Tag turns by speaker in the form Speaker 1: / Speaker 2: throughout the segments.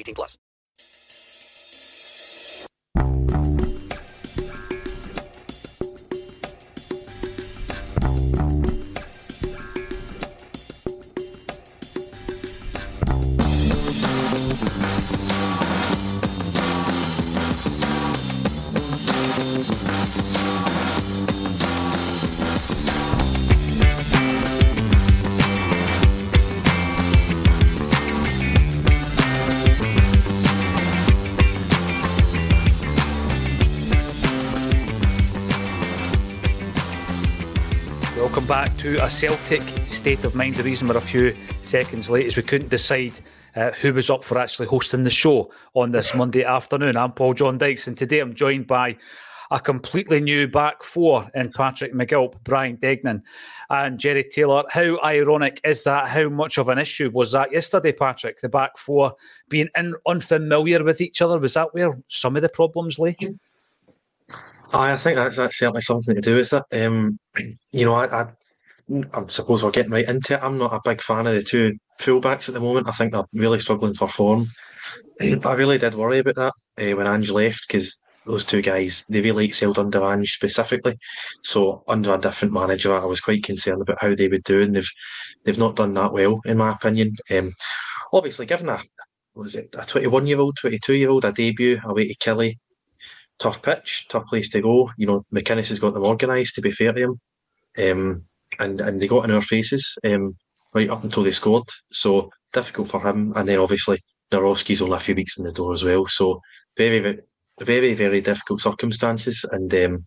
Speaker 1: 18 plus.
Speaker 2: Back to a Celtic state of mind. The reason we're a few seconds late is we couldn't decide uh, who was up for actually hosting the show on this Monday afternoon. I'm Paul John Dykes, and today I'm joined by a completely new back four in Patrick McGilp, Brian Degnan, and Jerry Taylor. How ironic is that? How much of an issue was that yesterday, Patrick? The back four being in, unfamiliar with each other. Was that where some of the problems lay?
Speaker 3: I think that's that's certainly something to do with it. Um, you know, I, I I suppose we're getting right into it. I'm not a big fan of the two fullbacks at the moment. I think they're really struggling for form. I really did worry about that uh, when Ange left because those two guys they really excelled under Ange specifically. So under a different manager, I was quite concerned about how they would do, and they've they've not done that well in my opinion. Um, obviously, given a was it a 21 year old, 22 year old, a debut away to Killie, tough pitch, tough place to go. You know, McInnes has got them organised. To be fair to him, um, and and they got in our faces um, right up until they scored. So difficult for him. And then obviously Nawrocki's only a few weeks in the door as well. So very very very very difficult circumstances. And um,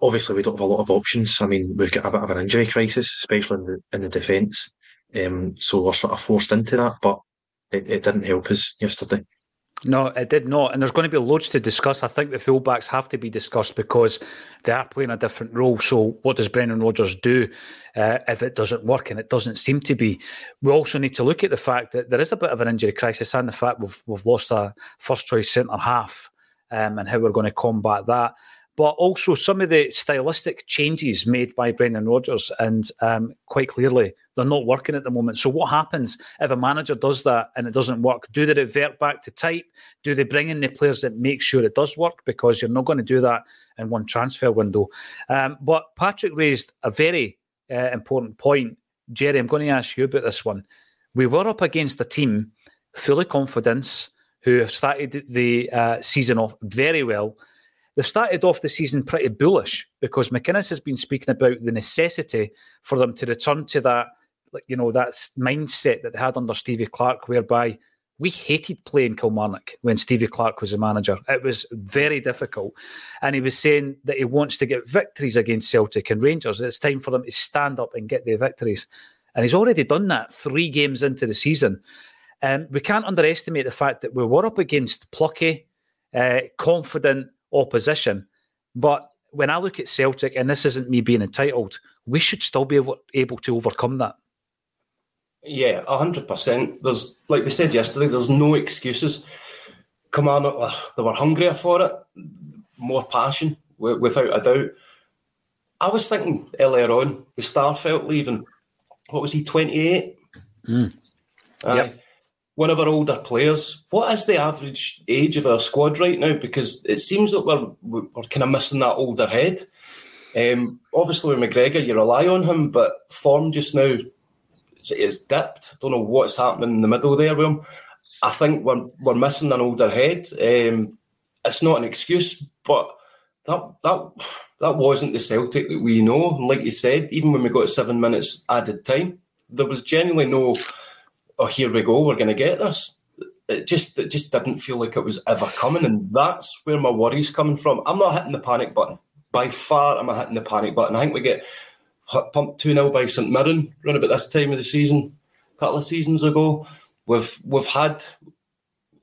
Speaker 3: obviously we don't have a lot of options. I mean, we've got a bit of an injury crisis, especially in the in the defence. Um, so we're sort of forced into that, but it, it didn't help us yesterday.
Speaker 2: No, it did not. And there's going to be loads to discuss. I think the fullbacks have to be discussed because they are playing a different role. So, what does Brendan Rodgers do uh, if it doesn't work? And it doesn't seem to be. We also need to look at the fact that there is a bit of an injury crisis and the fact we've, we've lost a first choice centre half um, and how we're going to combat that but also some of the stylistic changes made by Brendan Rodgers, and um, quite clearly they're not working at the moment. So, what happens if a manager does that and it doesn't work? Do they revert back to type? Do they bring in the players that make sure it does work? Because you're not going to do that in one transfer window. Um, but Patrick raised a very uh, important point. Jerry, I'm going to ask you about this one. We were up against a team full of confidence who have started the uh, season off very well They've started off the season pretty bullish because McInnes has been speaking about the necessity for them to return to that, like you know, that mindset that they had under Stevie Clarke, whereby we hated playing Kilmarnock when Stevie Clarke was the manager. It was very difficult. And he was saying that he wants to get victories against Celtic and Rangers. It's time for them to stand up and get their victories. And he's already done that three games into the season. And um, we can't underestimate the fact that we were up against plucky, uh, confident, opposition. But when I look at Celtic, and this isn't me being entitled, we should still be able, able to overcome that.
Speaker 4: Yeah, hundred percent. There's like we said yesterday. There's no excuses. Kilmarnock, were, they were hungrier for it, more passion, without a doubt. I was thinking earlier on with Starfelt leaving. What was he? Twenty eight.
Speaker 2: Mm.
Speaker 4: Uh, yep. One of our older players. What is the average age of our squad right now? Because it seems that we're we're kind of missing that older head. Um, obviously, with McGregor, you rely on him, but form just now is dipped. Don't know what's happening in the middle there with him. I think we're we're missing an older head. Um, it's not an excuse, but that that that wasn't the Celtic that we know. And like you said, even when we got seven minutes added time, there was genuinely no, oh here we go, we're going to get this. It just it just didn't feel like it was ever coming, and that's where my worries coming from. I'm not hitting the panic button by far. I'm not hitting the panic button. I think we get pumped 2 0 by St Mirren around about this time of the season, a couple of seasons ago. We've we've had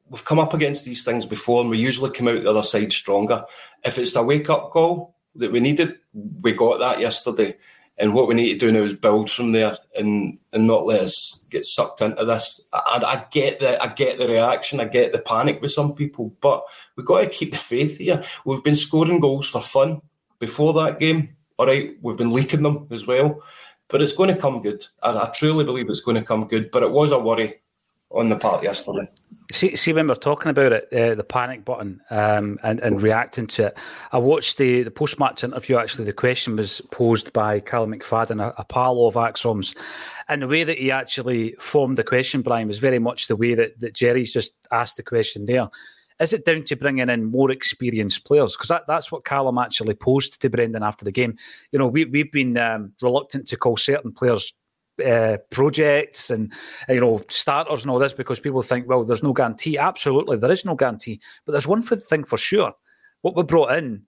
Speaker 4: we've come up against these things before and we usually come out the other side stronger. If it's a wake up call that we needed, we got that yesterday. And what we need to do now is build from there and and not let us get sucked into this. I, I get the I get the reaction, I get the panic with some people, but we've got to keep the faith here. We've been scoring goals for fun before that game all right, we've been leaking them as well, but it's going to come good. I, I truly believe it's going to come good. But it was a worry on the part yesterday.
Speaker 2: See, see when we're talking about it, uh, the panic button um, and, and reacting to it. I watched the, the post match interview. Actually, the question was posed by Callum McFadden, a, a pal of ACSOM's. And the way that he actually formed the question, Brian, was very much the way that, that Jerry's just asked the question there. Is it down to bringing in more experienced players? Because that, that's what Callum actually posed to Brendan after the game. You know, we, we've been um, reluctant to call certain players uh, projects and uh, you know starters and all this because people think, well, there's no guarantee. Absolutely, there is no guarantee. But there's one thing for sure: what we brought in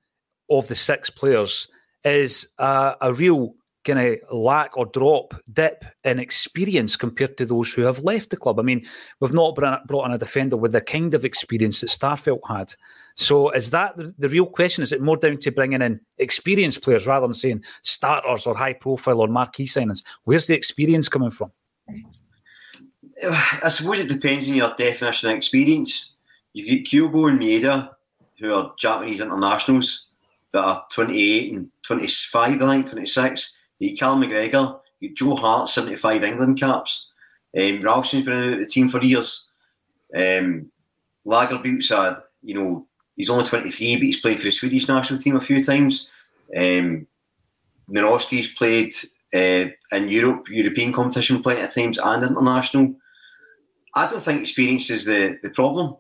Speaker 2: of the six players is uh, a real kind of lack or drop, dip in experience compared to those who have left the club. I mean, we've not brought in a defender with the kind of experience that Starfelt had. So, is that the, the real question? Is it more down to bringing in experienced players rather than saying starters or high profile or marquee signings? Where's the experience coming from?
Speaker 5: I suppose it depends on your definition of experience. You've got Kyogo and Maeda, who are Japanese internationals that are 28 and 25, I think, 26 you Cal McGregor, you Joe Hart, 75 England caps. Um, Ralston's been in the team for years. Um, Lagerbielke's a, you know, he's only 23, but he's played for the Swedish national team a few times. Um, played uh, in Europe, European competition plenty of times and international. I don't think experience is the, the problem.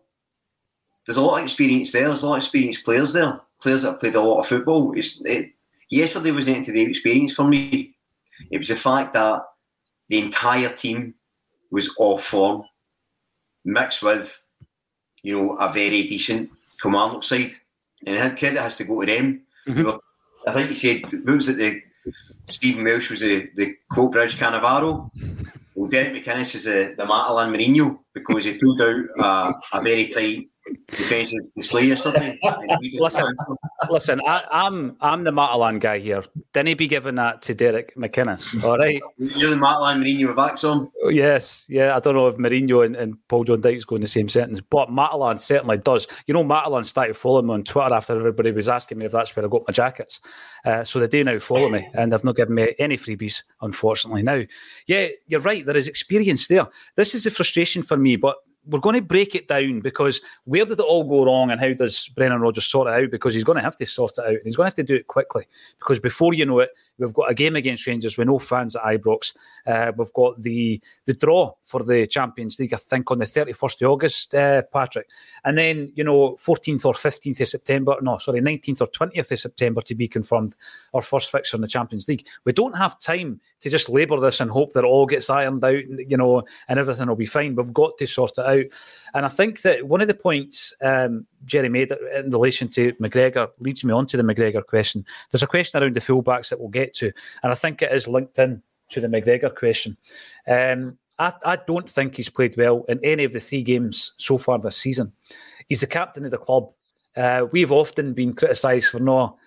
Speaker 5: There's a lot of experience there. There's a lot of experienced players there. Players that have played a lot of football. It's, it, yesterday was an day experience for me. It was the fact that the entire team was off form, mixed with, you know, a very decent Kilmarnock side. And credit has to go to them. Mm-hmm. I think he said, what was it, the Stephen Welsh was the, the Coatbridge Cannavaro. Well, Derek McInnes is the, the Matalan Mourinho because he pulled out uh, a very tight defensive display yesterday.
Speaker 2: listen, listen, I, am I'm, I'm the Matalan guy here. Didn't he be giving that to Derek McInnes? All right,
Speaker 5: you're the Matalan Mourinho of ACSOM.
Speaker 2: Yes, yeah. I don't know if Mourinho and, and Paul John Dykes go in the same sentence, but Matalan certainly does. You know, Matalan started following me on Twitter after everybody was asking me if that's where I got my jackets. Uh, so they do now follow me, and they've not given me any freebies, unfortunately. Now, yeah, you're right. There is experience there. This is the frustration for me, but we're going to break it down because where did it all go wrong and how does Brendan Rodgers sort it out? Because he's going to have to sort it out and he's going to have to do it quickly because before you know it, we've got a game against Rangers with no fans at Ibrox. Uh, we've got the the draw for the Champions League, I think, on the 31st of August, uh, Patrick. And then, you know, 14th or 15th of September, no, sorry, 19th or 20th of September to be confirmed, our first fixture in the Champions League. We don't have time to just labour this and hope that it all gets ironed out, you know, and everything will be fine. We've got to sort it out. And I think that one of the points um, Jerry made in relation to McGregor leads me on to the McGregor question. There's a question around the fullbacks that we'll get to, and I think it is linked in to the McGregor question. Um, I, I don't think he's played well in any of the three games so far this season. He's the captain of the club. Uh, we've often been criticised for not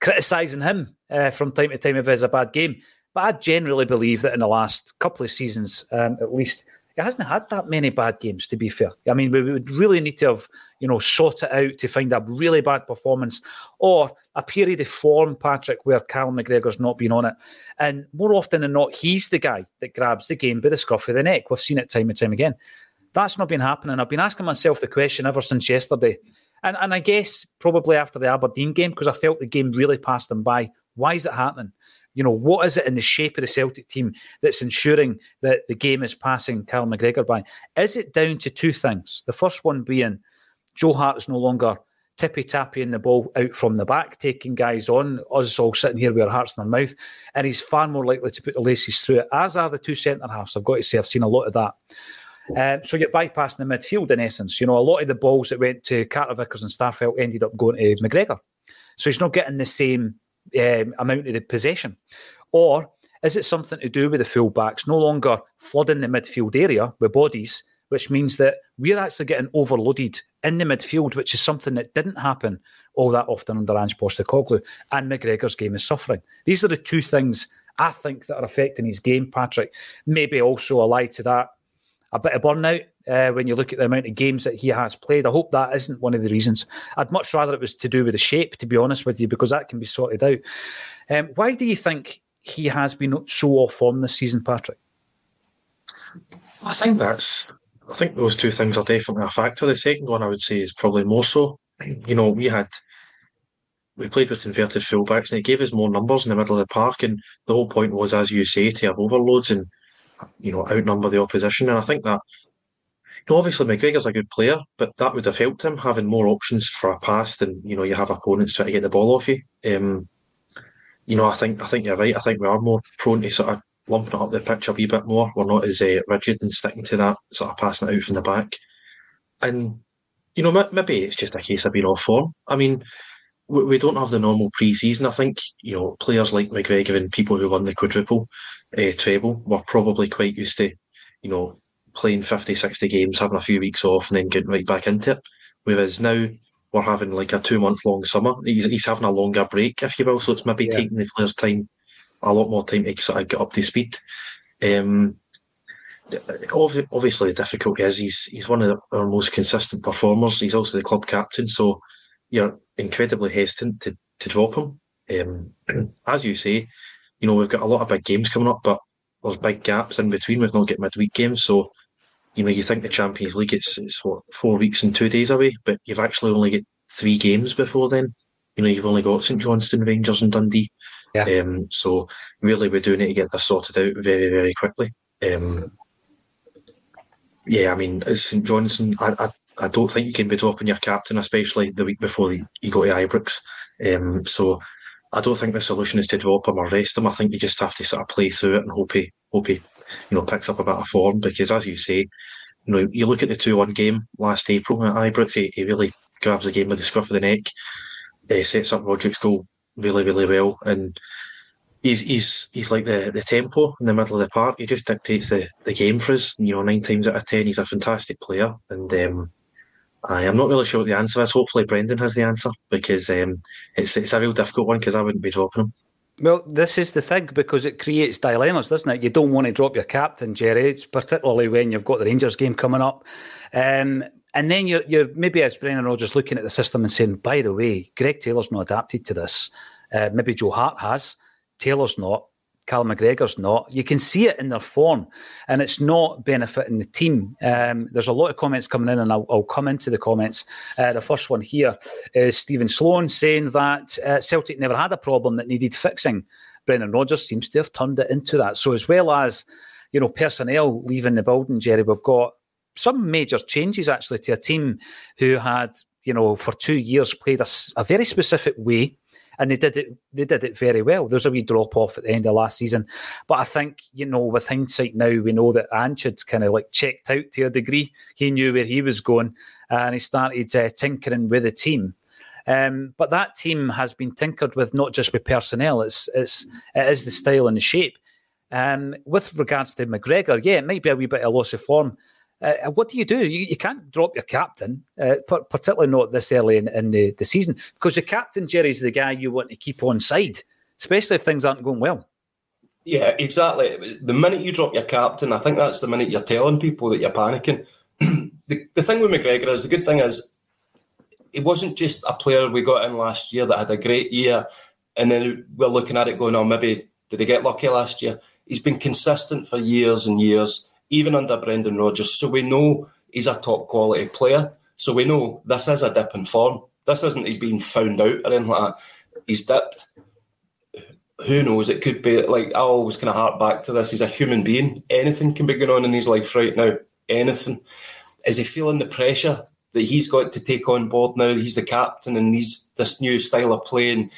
Speaker 2: criticising him uh, from time to time if it's a bad game. But I generally believe that in the last couple of seasons, um, at least, it hasn't had that many bad games. To be fair, I mean, we would really need to have you know sought it out to find a really bad performance or a period of form, Patrick, where Carl McGregor's not been on it. And more often than not, he's the guy that grabs the game by the scruff of the neck. We've seen it time and time again. That's not been happening. I've been asking myself the question ever since yesterday. And, and I guess probably after the Aberdeen game, because I felt the game really passed them by. Why is it happening? You know, what is it in the shape of the Celtic team that's ensuring that the game is passing Carl McGregor by? Is it down to two things? The first one being Joe Hart is no longer tippy tapping the ball out from the back, taking guys on, us all sitting here with our hearts in our mouth, and he's far more likely to put the laces through it, as are the two centre halves. I've got to say, I've seen a lot of that. Um, so you're bypassing the midfield in essence. You know, a lot of the balls that went to Carter Vickers and Starfelt ended up going to McGregor. So he's not getting the same um, amount of the possession. Or is it something to do with the fullbacks no longer flooding the midfield area with bodies, which means that we're actually getting overloaded in the midfield, which is something that didn't happen all that often under Ange Postecoglou, and McGregor's game is suffering. These are the two things I think that are affecting his game, Patrick. Maybe also a lie to that a bit of burnout uh, when you look at the amount of games that he has played. I hope that isn't one of the reasons. I'd much rather it was to do with the shape, to be honest with you, because that can be sorted out. Um, why do you think he has been so off form this season, Patrick?
Speaker 3: I think that's. I think those two things are definitely a factor. The second one, I would say, is probably more so. You know, we had we played with inverted fullbacks, and it gave us more numbers in the middle of the park. And the whole point was, as you say, to have overloads and you know, outnumber the opposition. And I think that, you know, obviously McGregor's a good player, but that would have helped him having more options for a pass than you know you have opponents trying to get the ball off you. Um, you know, I think I think you're right. I think we are more prone to sort of lumping up the pitch a wee bit more. We're not as uh, rigid and sticking to that sort of passing it out from the back. And you know, maybe it's just a case of being off form. I mean, we don't have the normal pre-season. I think you know players like McGregor and people who won the quadruple uh, treble were probably quite used to, you know, playing 50, 60 games, having a few weeks off, and then getting right back into it. Whereas now we're having like a two month long summer. He's, he's having a longer break, if you will. So it's maybe yeah. taking the players time, a lot more time to sort of get up to speed. Um, obviously, the difficulty is he's he's one of our most consistent performers. He's also the club captain, so you're incredibly hesitant to, to drop him. Um, as you say, you know, we've got a lot of big games coming up, but there's big gaps in between. We've not got midweek games. So, you know, you think the Champions League, it's, it's what, four weeks and two days away, but you've actually only got three games before then. You know, you've only got St Johnstone, Rangers, and Dundee. Yeah. Um, so, really, we do need to get this sorted out very, very quickly. Um, yeah, I mean, as St Johnstone, I, I, I don't think you can be dropping your captain, especially the week before you go to Ibrox. Um, so, I don't think the solution is to drop him or rest him. I think you just have to sort of play through it and hope he, hope he, you know, picks up a bit of form. Because as you say, you know, you look at the two-one game last April at Ibrox, he, he really grabs the game with the scruff of the neck. He sets up Roderick's goal really, really well, and he's he's he's like the the tempo in the middle of the park. He just dictates the the game for us. You know, nine times out of ten, he's a fantastic player, and um, I am not really sure what the answer is. Hopefully, Brendan has the answer because um, it's it's a real difficult one because I wouldn't be dropping him.
Speaker 2: Well, this is the thing because it creates dilemmas, doesn't it? You don't want to drop your captain, Jerry, it's particularly when you've got the Rangers game coming up. Um, and then you're, you're maybe as Brendan Rodgers looking at the system and saying, by the way, Greg Taylor's not adapted to this. Uh, maybe Joe Hart has. Taylor's not. Cal McGregor's not. You can see it in their form, and it's not benefiting the team. Um, there's a lot of comments coming in, and I'll, I'll come into the comments. Uh, the first one here is Stephen Sloan saying that uh, Celtic never had a problem that needed fixing. Brendan Rodgers seems to have turned it into that. So, as well as you know, personnel leaving the building, Jerry, we've got some major changes actually to a team who had, you know, for two years played a, a very specific way and they did it. They did it very well. There's a wee drop off at the end of last season, but I think you know, with hindsight now, we know that Ange had kind of like checked out to a degree. He knew where he was going, and he started uh, tinkering with the team. Um, but that team has been tinkered with not just with personnel. It's it's it is the style and the shape. Um, with regards to McGregor, yeah, it might be a wee bit of loss of form. Uh, what do you do? You, you can't drop your captain, uh, particularly not this early in, in the, the season, because the captain, Jerry, is the guy you want to keep on side, especially if things aren't going well.
Speaker 4: Yeah, exactly. The minute you drop your captain, I think that's the minute you're telling people that you're panicking. the, the thing with McGregor is the good thing is it wasn't just a player we got in last year that had a great year, and then we're looking at it going, "Oh, maybe did he get lucky last year?" He's been consistent for years and years, even under Brendan Rodgers. So we know he's a top quality player. So we know this is a dip in form. This isn't he's been found out or anything like that. He's dipped. Who knows? It could be like I always kind of hark back to this. He's a human being. Anything can be going on in his life right now. Anything. Is he feeling the pressure that he's got to take on board now? He's the captain and he's this new style of playing.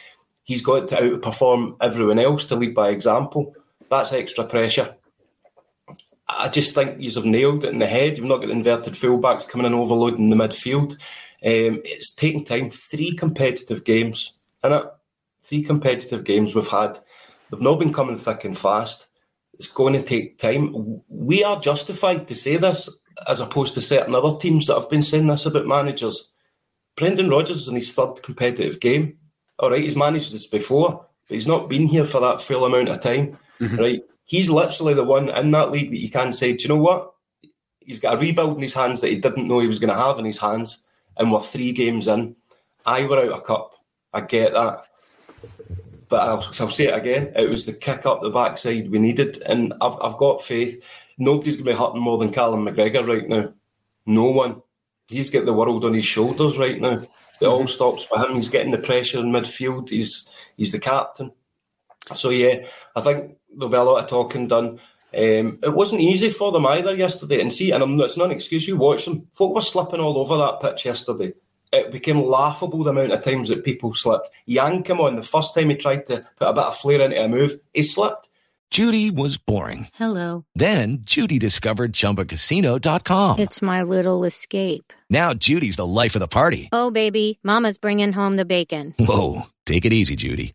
Speaker 4: He's got to outperform everyone else to lead by example. That's extra pressure. I just think you have nailed it in the head. You've not got inverted fullbacks coming and overloading the midfield. Um, it's taking time. Three competitive games, in it. Three competitive games we've had. They've not been coming thick and fast. It's going to take time. We are justified to say this, as opposed to certain other teams that have been saying this about managers. Brendan Rodgers is in his third competitive game. All right, he's managed this before, but he's not been here for that full amount of time. Mm-hmm. Right, he's literally the one in that league that you can say, do you know what? He's got a rebuild in his hands that he didn't know he was going to have in his hands, and we're three games in. I were out a cup. I get that. But I'll, I'll, say it again. It was the kick up the backside we needed, and I've, I've got faith. Nobody's going to be hurting more than Callum McGregor right now. No one. He's got the world on his shoulders right now. It mm-hmm. all stops for him. He's getting the pressure in midfield. He's he's the captain. So yeah, I think there'll be a lot of talking done. Um, it wasn't easy for them either yesterday. And see, and I'm, it's not an excuse. You watch them. Folk were slipping all over that pitch yesterday. It became laughable the amount of times that people slipped. Yang came on the first time he tried to put a bit of flair into a move. He slipped.
Speaker 6: Judy was boring.
Speaker 7: Hello.
Speaker 6: Then Judy discovered ChumbaCasino.com.
Speaker 7: It's my little escape.
Speaker 6: Now Judy's the life of the party.
Speaker 7: Oh baby, Mama's bringing home the bacon.
Speaker 6: Whoa, take it easy, Judy.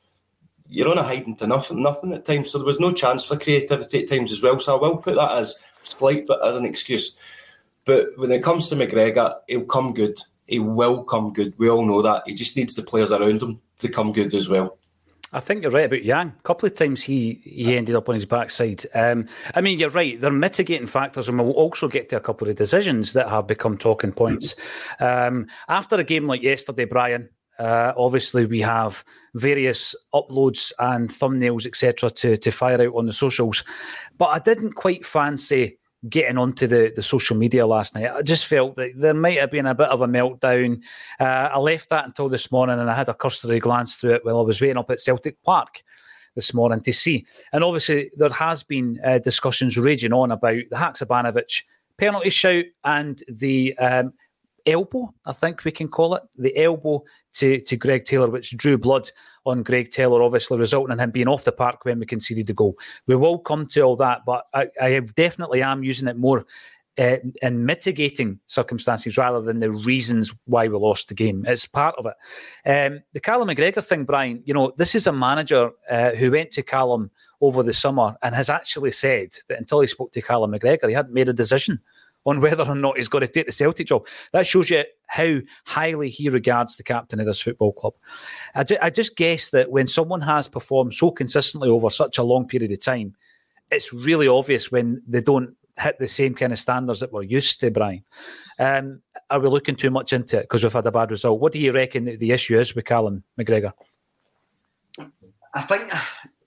Speaker 4: you're on a hiding to nothing, nothing at times. So there was no chance for creativity at times as well. So I will put that as slight bit of an excuse. But when it comes to McGregor, he'll come good. He will come good. We all know that. He just needs the players around him to come good as well.
Speaker 2: I think you're right about Yang. A couple of times he he ended up on his backside. Um, I mean, you're right. They're mitigating factors, and we'll also get to a couple of decisions that have become talking points. Um, after a game like yesterday, Brian, uh, obviously, we have various uploads and thumbnails, etc., to to fire out on the socials. But I didn't quite fancy getting onto the, the social media last night. I just felt that there might have been a bit of a meltdown. Uh, I left that until this morning, and I had a cursory glance through it while I was waiting up at Celtic Park this morning to see. And obviously, there has been uh, discussions raging on about the Haksabanovic penalty shout and the um, elbow, I think we can call it, the elbow to, to Greg Taylor, which drew blood on Greg Taylor, obviously resulting in him being off the park when we conceded the goal. We will come to all that, but I, I definitely am using it more uh, in mitigating circumstances rather than the reasons why we lost the game. It's part of it. Um, the Callum McGregor thing, Brian, you know, this is a manager uh, who went to Callum over the summer and has actually said that until he spoke to Callum McGregor, he hadn't made a decision on whether or not he's going to take the Celtic job. That shows you how highly he regards the captain of this football club. I, ju- I just guess that when someone has performed so consistently over such a long period of time, it's really obvious when they don't hit the same kind of standards that we're used to, Brian. Um, are we looking too much into it because we've had a bad result? What do you reckon the issue is with Callum McGregor?
Speaker 5: I think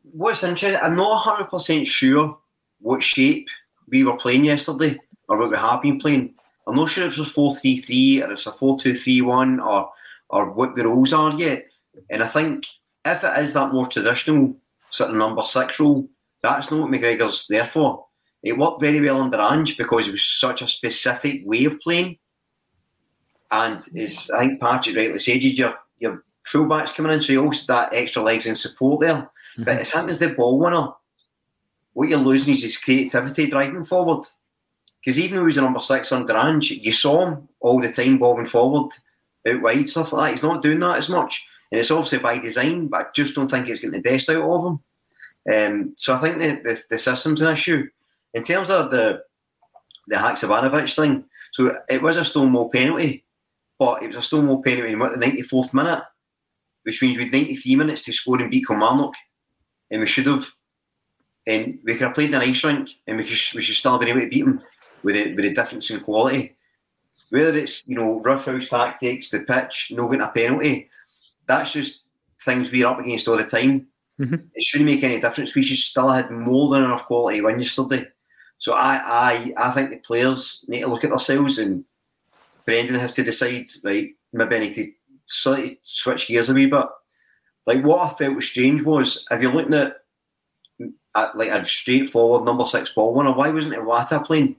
Speaker 5: what's interesting, I'm not 100% sure what shape we were playing yesterday or what we have been playing. I'm not sure if it's a 4 3 3 or it's a 4 2 3 1 or, or what the roles are yet. And I think if it is that more traditional sort of number six role, that's not what McGregor's there for. It worked very well under Ange because it was such a specific way of playing. And it's, I think Patrick rightly said, your, your fullback's coming in, so you also that extra legs and support there. Mm-hmm. But it's him as the ball winner. What you're losing is his creativity driving forward. Because even though he was the number six under Ange, you saw him all the time bobbing forward, out wide, stuff like that. He's not doing that as much. And it's obviously by design, but I just don't think it's getting the best out of him. Um, so I think the, the, the, system's an issue. In terms of the the Haksabanovic thing, so it was a Stonewall penalty, but it was a Stonewall penalty in the 94th minute, which means we had 93 minutes to score and beat Kilmarnock, and we should have. And we could have played in an ice rink, and we, could, we should still have been able to beat them with a, with a difference in quality. Whether it's you know rough house tactics, the pitch, no getting a penalty, that's just things we're up against all the time. Mm-hmm. It shouldn't make any difference. We should still had more than enough quality when win yesterday. So I, I, I think the players need to look at themselves, and Brendan has to decide. Right, maybe I need to slightly switch gears a wee bit. Like what I felt was strange was if you're looking at, at like a straightforward number six ball winner, why wasn't it Iwata playing?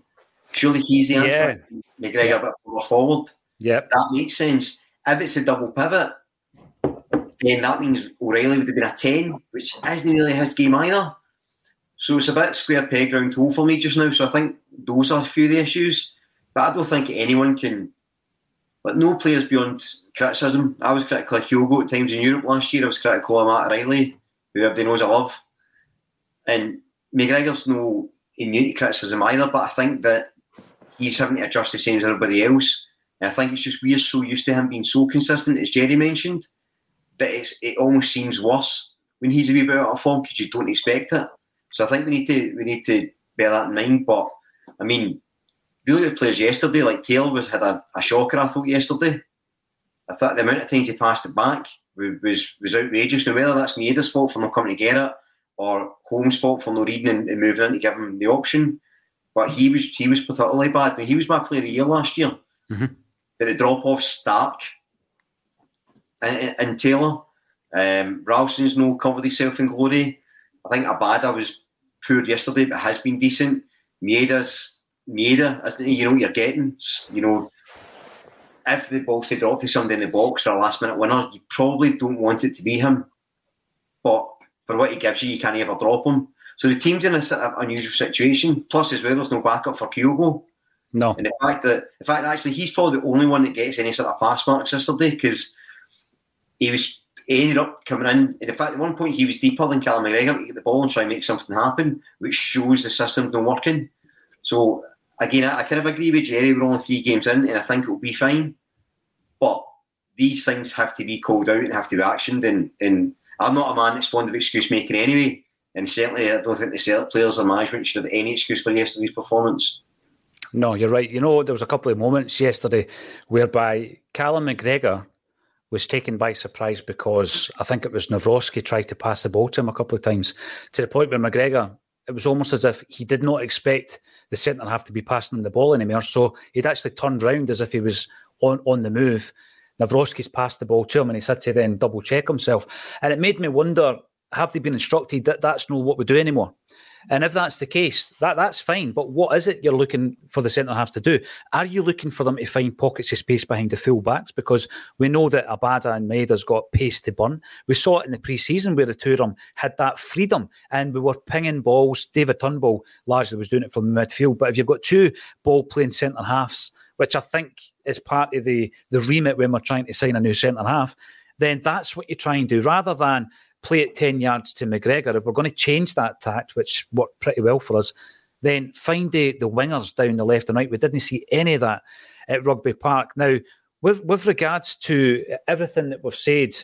Speaker 5: Surely he's the answer. Yeah. McGregor yeah. a bit further forward.
Speaker 2: Yeah,
Speaker 5: that makes sense. If it's a double pivot, then that means O'Riley would have been a 10, which isn't really his game either. So it's a bit square peg round hole for me just now. So I think those are a few of the issues. But I don't think anyone can, like, no player's beyond criticism. I was critical of Kyogo at times in Europe last year. I was critical of Matt O'Riley, who everybody knows I love. And McGregor's no immune to criticism either, but I think that he's having to adjust the same as everybody else. And I think it's just we're so used to him being so consistent, as Jerry mentioned, that it almost seems worse when he's a wee bit out of form because you don't expect it. So I think we need to we need to bear that in mind. But I mean, really the players yesterday, like Taylor was had a, a shocker. I thought yesterday. I thought the amount of times he passed it back was was outrageous. Now whether that's Maeda's fault for not coming to get it or Holm's fault for not reading and, and moving in to give him the option, but he was he was particularly bad. He was my player of the year last year, mm-hmm. but the drop off stark and, Taylor. Um, Ralston's no covered himself in glory. I think Abada was poor yesterday, but has been decent. Maeda's Maeda, isn't he? You know what you're getting. You know, if the ball's to drop to somebody in the box or a last minute winner, you probably don't want it to be him. But for what he gives you, you can't ever drop him. So the team's in a sort of unusual situation. Plus, as well, there's no backup for Kyogo.
Speaker 2: No.
Speaker 5: And the fact that, in fact, actually, he's probably the only one that gets any sort of pass marks yesterday because he was he ended up coming in. In fact, at one point he was deeper than Callum McGregor to get the ball and try and make something happen, which shows the system's not working. So again, I, I kind of agree with Jerry. We're only three games in, and I think it'll be fine. But these things have to be called out and have to be actioned. And, and I'm not a man that's fond of excuse making anyway. And certainly, I don't think the Celtic players or management should have any excuse for yesterday's performance.
Speaker 2: No, you're right. You know, there was a couple of moments yesterday whereby Callum McGregor was taken by surprise because I think it was Nawrocki tried to pass the ball to him a couple of times to the point where McGregor, it was almost as if he did not expect the centre half to be passing him the ball anymore. So he'd actually turned round as if he was on, on the move. Nawrocki's passed the ball to him and he's had to then double check himself. And it made me wonder have they been instructed that that's not what we do anymore? And if that's the case, that that's fine. But what is it you're looking for the centre halves to do? Are you looking for them to find pockets of space behind the full backs? Because we know that Abada and Maeda's got pace to burn. We saw it in the pre-season where the two of them had that freedom and we were pinging balls. David Turnbull largely was doing it from the midfield. But if you've got two ball playing centre halves, which I think is part of the the remit when we're trying to sign a new centre half, then that's what you try and do rather than play it 10 yards to McGregor, if we're going to change that tact, which worked pretty well for us, then find the, the wingers down the left and right. We didn't see any of that at Rugby Park. Now, with, with regards to everything that we've said,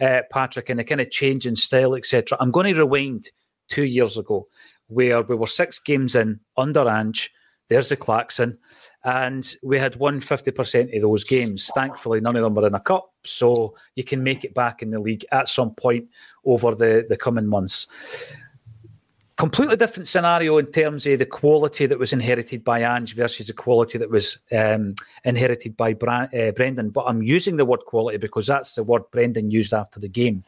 Speaker 2: uh, Patrick, and the kind of change in style, etc., I'm going to rewind two years ago where we were six games in under Ange. There's the Clarkson and we had won 50% of those games. Thankfully, none of them were in a cup, so you can make it back in the league at some point over the, the coming months. completely different scenario in terms of the quality that was inherited by Ange versus the quality that was um, inherited by Bra- uh, Brendan. But I'm using the word quality because that's the word Brendan used after the game.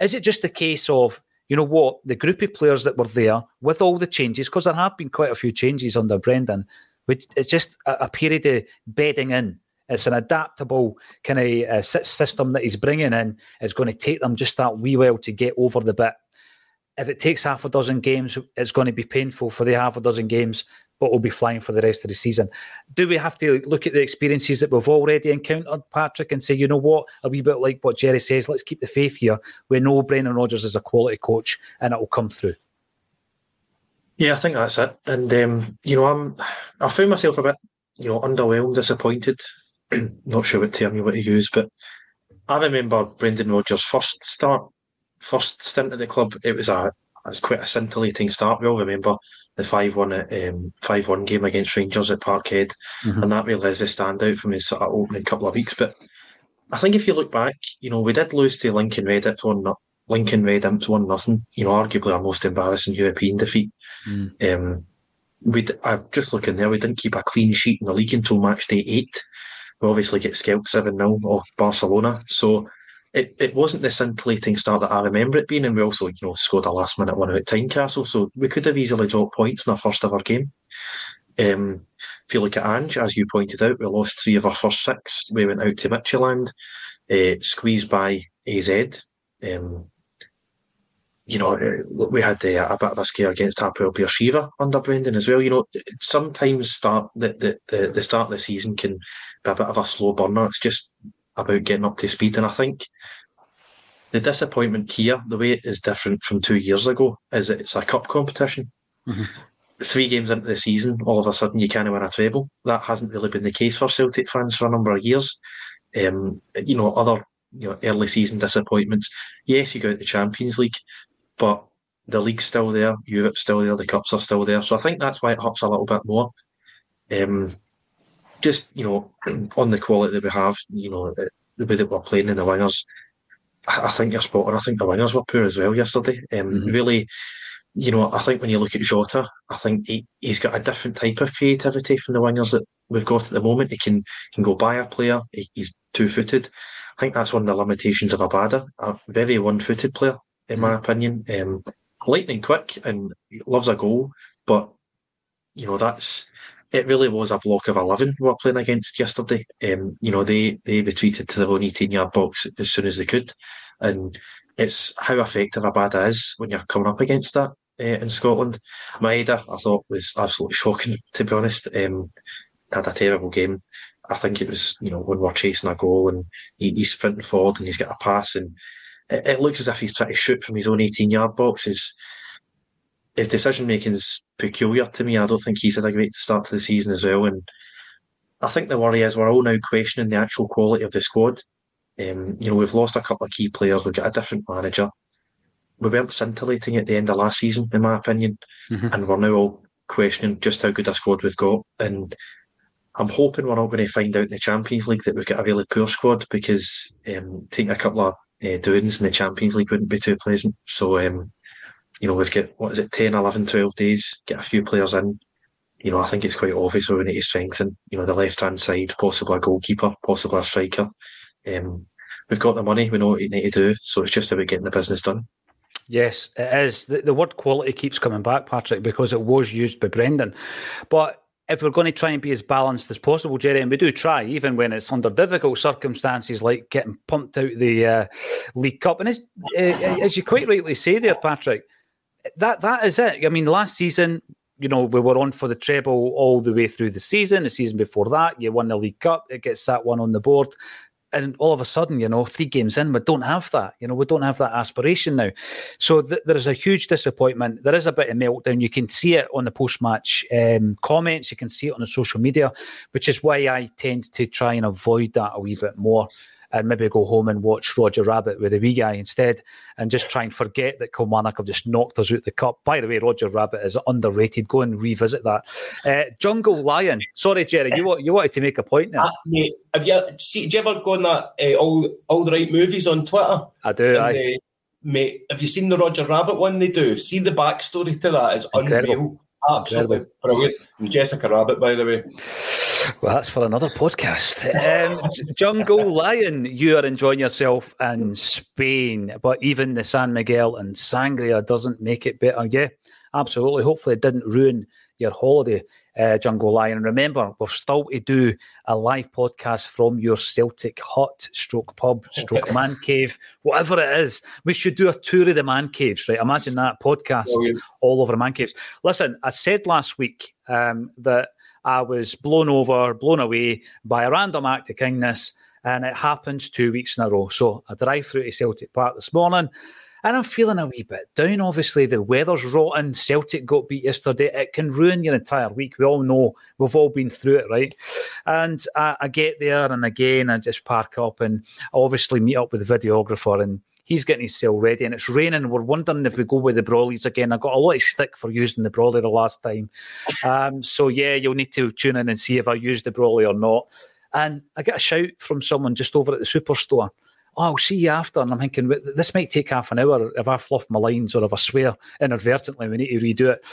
Speaker 2: Is it just a case of you know what the group of players that were there with all the changes because there have been quite a few changes under Brendan, which it's just a, a period of bedding in. It's an adaptable kind of uh, system that he's bringing in. It's going to take them just that wee while to get over the bit if it takes half a dozen games, it's going to be painful for the half a dozen games, but we'll be flying for the rest of the season. Do we have to look at the experiences that we've already encountered, Patrick, and say, you know what, a wee bit like what Jerry says, let's keep the faith here. We know Brendan Rodgers is a quality coach and it will come through.
Speaker 3: Yeah, I think that's it. And um, you know, I'm I found myself a bit, you know, underwhelmed, disappointed. Not sure what term you want to use, but I remember Brendan Rodgers' first start first stint at the club, it was a it was quite a scintillating start. We all remember the five one um, five one game against Rangers at Parkhead, mm-hmm. and that really is a standout from his sort of opening couple of weeks. But I think if you look back, you know, we did lose to Lincoln Red Imps one Lincoln Red Imps one nothing. You know, arguably our most embarrassing European defeat. Mm. Um, we I'm just looking there. We didn't keep a clean sheet in the league until match day eight. We obviously get scalped seven 0 off Barcelona. So it, it wasn't the scintillating start that I remember it being, and we also, you know, scored a last minute one at Tynecastle, so we could have easily dropped points in our first ever game. Um, if you look at Ange, as you pointed out, we lost three of our first six. We went out to Midtjylland, uh, squeezed by AZ. Um, you know, uh, we had uh, a bit of a scare against Hapoel Beersheva under Brendan as well. You know, sometimes start the, the, the, the start of the season can be a bit of a slow burner. It's just about getting up to speed. And I think the disappointment here, the way it is different from two years ago, is that it's a cup competition. Mm-hmm. Three games into the season, all of a sudden you can't win a treble. That hasn't really been the case for Celtic fans for a number of years. Um, you know, other you know early season disappointments. Yes, you go out the Champions League, but the league's still there, Europe's still there, the cups are still there. So I think that's why it hurts a little bit more. Um, just you know, on the quality that we have, you know, the way that we're playing in the wingers, I, think you're spot on. I think the wingers were poor as well yesterday. Um, mm-hmm. Really, you know, I think when you look at Jota, I think he, he's got a different type of creativity from the wingers that we've got at the moment. He can can go by a player. He, he's two footed. I think that's one of the limitations of Abada, a very one footed player, in mm-hmm. my opinion. Um, lightning quick and loves a goal, but you know that's it really was a block of 11 we were playing against yesterday. Um, you know, they, they retreated to their own 18 yard box as soon as they could. And it's how effective Abada is when you're coming up against that uh, in Scotland. Maeda, I thought, was absolutely shocking, to be honest. Um, had a terrible game. I think it was, you know, when we're chasing a goal and he, he's sprinting forward and he's got a pass and it, it looks as if he's trying to shoot from his own 18 yard box. His, his decision making is peculiar to me. I don't think he's had a great start to the season as well. And I think the worry is we're all now questioning the actual quality of the squad. Um, you know, we've lost a couple of key players. We've got a different manager. We weren't scintillating at the end of last season, in my opinion, mm-hmm. and we're now all questioning just how good a squad we've got. And I'm hoping we're not going to find out in the Champions League that we've got a really poor squad because um, taking a couple of uh, doings in the Champions League wouldn't be too pleasant. So um, you know, we've got, what is it, 10, 11, 12 days, get a few players in. You know, I think it's quite obvious we need to strengthen, you know, the left hand side, possibly a goalkeeper, possibly a striker. Um, we've got the money, we know what we need to do. So it's just about getting the business done.
Speaker 2: Yes, it is. The, the word quality keeps coming back, Patrick, because it was used by Brendan. But if we're going to try and be as balanced as possible, Jerry, and we do try, even when it's under difficult circumstances, like getting pumped out the uh, League Cup. And as, uh, as you quite rightly say there, Patrick, that that is it. I mean, last season, you know, we were on for the treble all the way through the season. The season before that, you won the League Cup. It gets that one on the board. And all of a sudden, you know, three games in, we don't have that. You know, we don't have that aspiration now. So th- there is a huge disappointment. There is a bit of meltdown. You can see it on the post match um, comments. You can see it on the social media, which is why I tend to try and avoid that a wee bit more and maybe go home and watch Roger Rabbit with the wee guy instead and just try and forget that Kilmarnock have just knocked us out the cup. By the way, Roger Rabbit is underrated. Go and revisit that. Uh, Jungle Lion. Sorry, Jerry, you you wanted to make a point there. Uh,
Speaker 4: mate, have you see? Do you ever go on that uh, all all the right movies on Twitter?
Speaker 2: I do. I.
Speaker 4: The, mate, have you seen the Roger Rabbit one they do? See the backstory to that is
Speaker 2: Incredible.
Speaker 4: unreal. Absolutely brilliant. Jessica Rabbit, by the way.
Speaker 2: Well, that's for another podcast. Um, Jungle Lion, you are enjoying yourself in Spain, but even the San Miguel and Sangria doesn't make it better. Yeah, absolutely. Hopefully, it didn't ruin your holiday, uh, Jungle Lion. Remember, we're still to do a live podcast from your Celtic hut, stroke pub, stroke man cave, whatever it is. We should do a tour of the man caves, right? Imagine that podcast
Speaker 4: Brilliant.
Speaker 2: all over the man caves. Listen, I said last week um, that I was blown over, blown away by a random act of kindness, and it happens two weeks in a row. So I drive through to Celtic Park this morning, and I'm feeling a wee bit down. Obviously, the weather's rotten. Celtic got beat yesterday. It can ruin your entire week. We all know. We've all been through it, right? And I, I get there, and again, I just park up and obviously meet up with the videographer and. He's getting his cell ready, and it's raining. We're wondering if we go with the Brawleys again. I got a lot of stick for using the Brawley the last time, um, so yeah, you'll need to tune in and see if I use the Brawley or not. And I get a shout from someone just over at the superstore. Oh, I'll see you after. And I'm thinking, this might take half an hour if I fluff my lines or if I swear inadvertently, we need to redo it.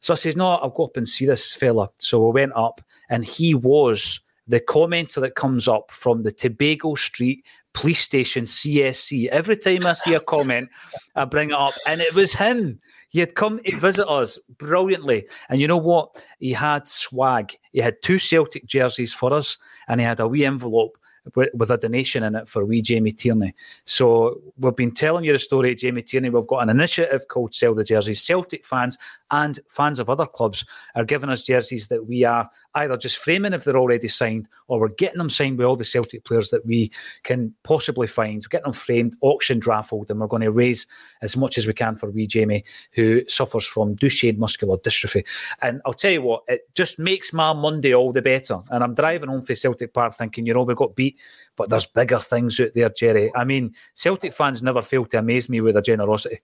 Speaker 2: So I says, no, I'll go up and see this fella. So we went up, and he was the commenter that comes up from the Tobago Street police station CSC. Every time I see a comment, I bring it up, and it was him. He had come to visit us brilliantly. And you know what? He had swag. He had two Celtic jerseys for us, and he had a wee envelope with, a donation in it for wee Jamie Tierney. So we've been telling you the story Jamie Tierney. We've got an initiative called Sell the Jerseys. Celtic fans and fans of other clubs are giving us jerseys that we are either just framing if they're already signed or we're getting them signed by all the Celtic players that we can possibly find. We're getting them framed, auctioned, raffled, and we're going to raise as much as we can for wee Jamie, who suffers from Duchenne muscular dystrophy. And I'll tell you what, it just makes my Monday all the better. And I'm driving home from Celtic Park thinking, you know, we got beat, but there's bigger things out there, Jerry. I mean, Celtic fans never fail to amaze me with their generosity.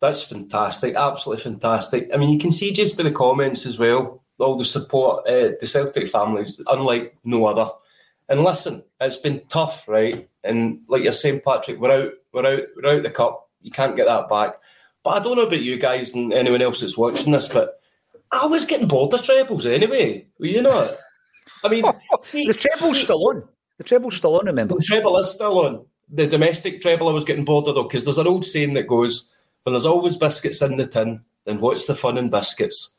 Speaker 4: That's fantastic, absolutely fantastic. I mean, you can see just by the comments as well, all the support, uh, the Celtic families, unlike no other. And listen, it's been tough, right? And like you're saying, Patrick, we're out, we're out, we're out the cup. You can't get that back. But I don't know about you guys and anyone else that's watching this, but I was getting bored of trebles anyway. Were you not? I mean, see,
Speaker 2: The treble's still on. The treble's still on, remember?
Speaker 4: the treble is still on. The domestic treble I was getting bored of though, because there's an old saying that goes, when there's always biscuits in the tin, then what's the fun in biscuits?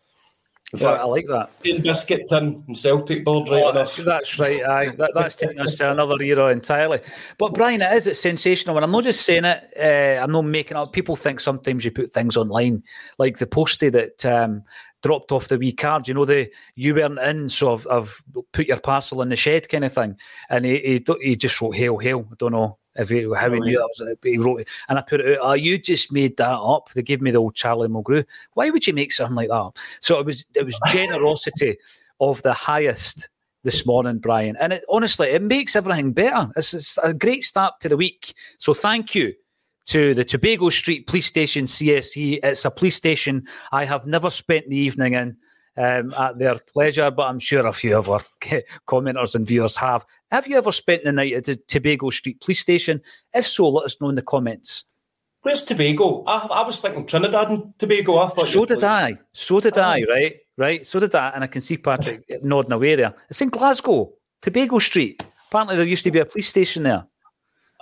Speaker 2: Yeah, I like that.
Speaker 4: In biscuit tin and Celtic board right
Speaker 2: Oh,
Speaker 4: enough.
Speaker 2: That's right. Aye. That, that's taking us to another era entirely. But Brian, it is. It's sensational, and I'm not just saying it. Uh, I'm not making up. People think sometimes you put things online, like the postie that um, dropped off the wee card. You know, the you weren't in, so I've, I've put your parcel in the shed, kind of thing. And he he, he just wrote "Hail, hail." I don't know. If he, how he knew that was he wrote it, and I put it out. Oh, you just made that up. They gave me the old Charlie Mulgrew. Why would you make something like that? So it was it was generosity of the highest this morning, Brian. And it, honestly, it makes everything better. It's, it's a great start to the week. So thank you to the Tobago Street Police Station CSC. It's a police station I have never spent the evening in. Um, at their pleasure, but I'm sure a few of our commenters and viewers have. Have you ever spent the night at the Tobago Street Police Station? If so, let us know in the comments.
Speaker 4: Where's Tobago? I, I was thinking Trinidad and Tobago. I thought
Speaker 2: So did I. So did I, right? Right. So did I. And I can see Patrick nodding away there. It's in Glasgow, Tobago Street. Apparently, there used to be a police station there.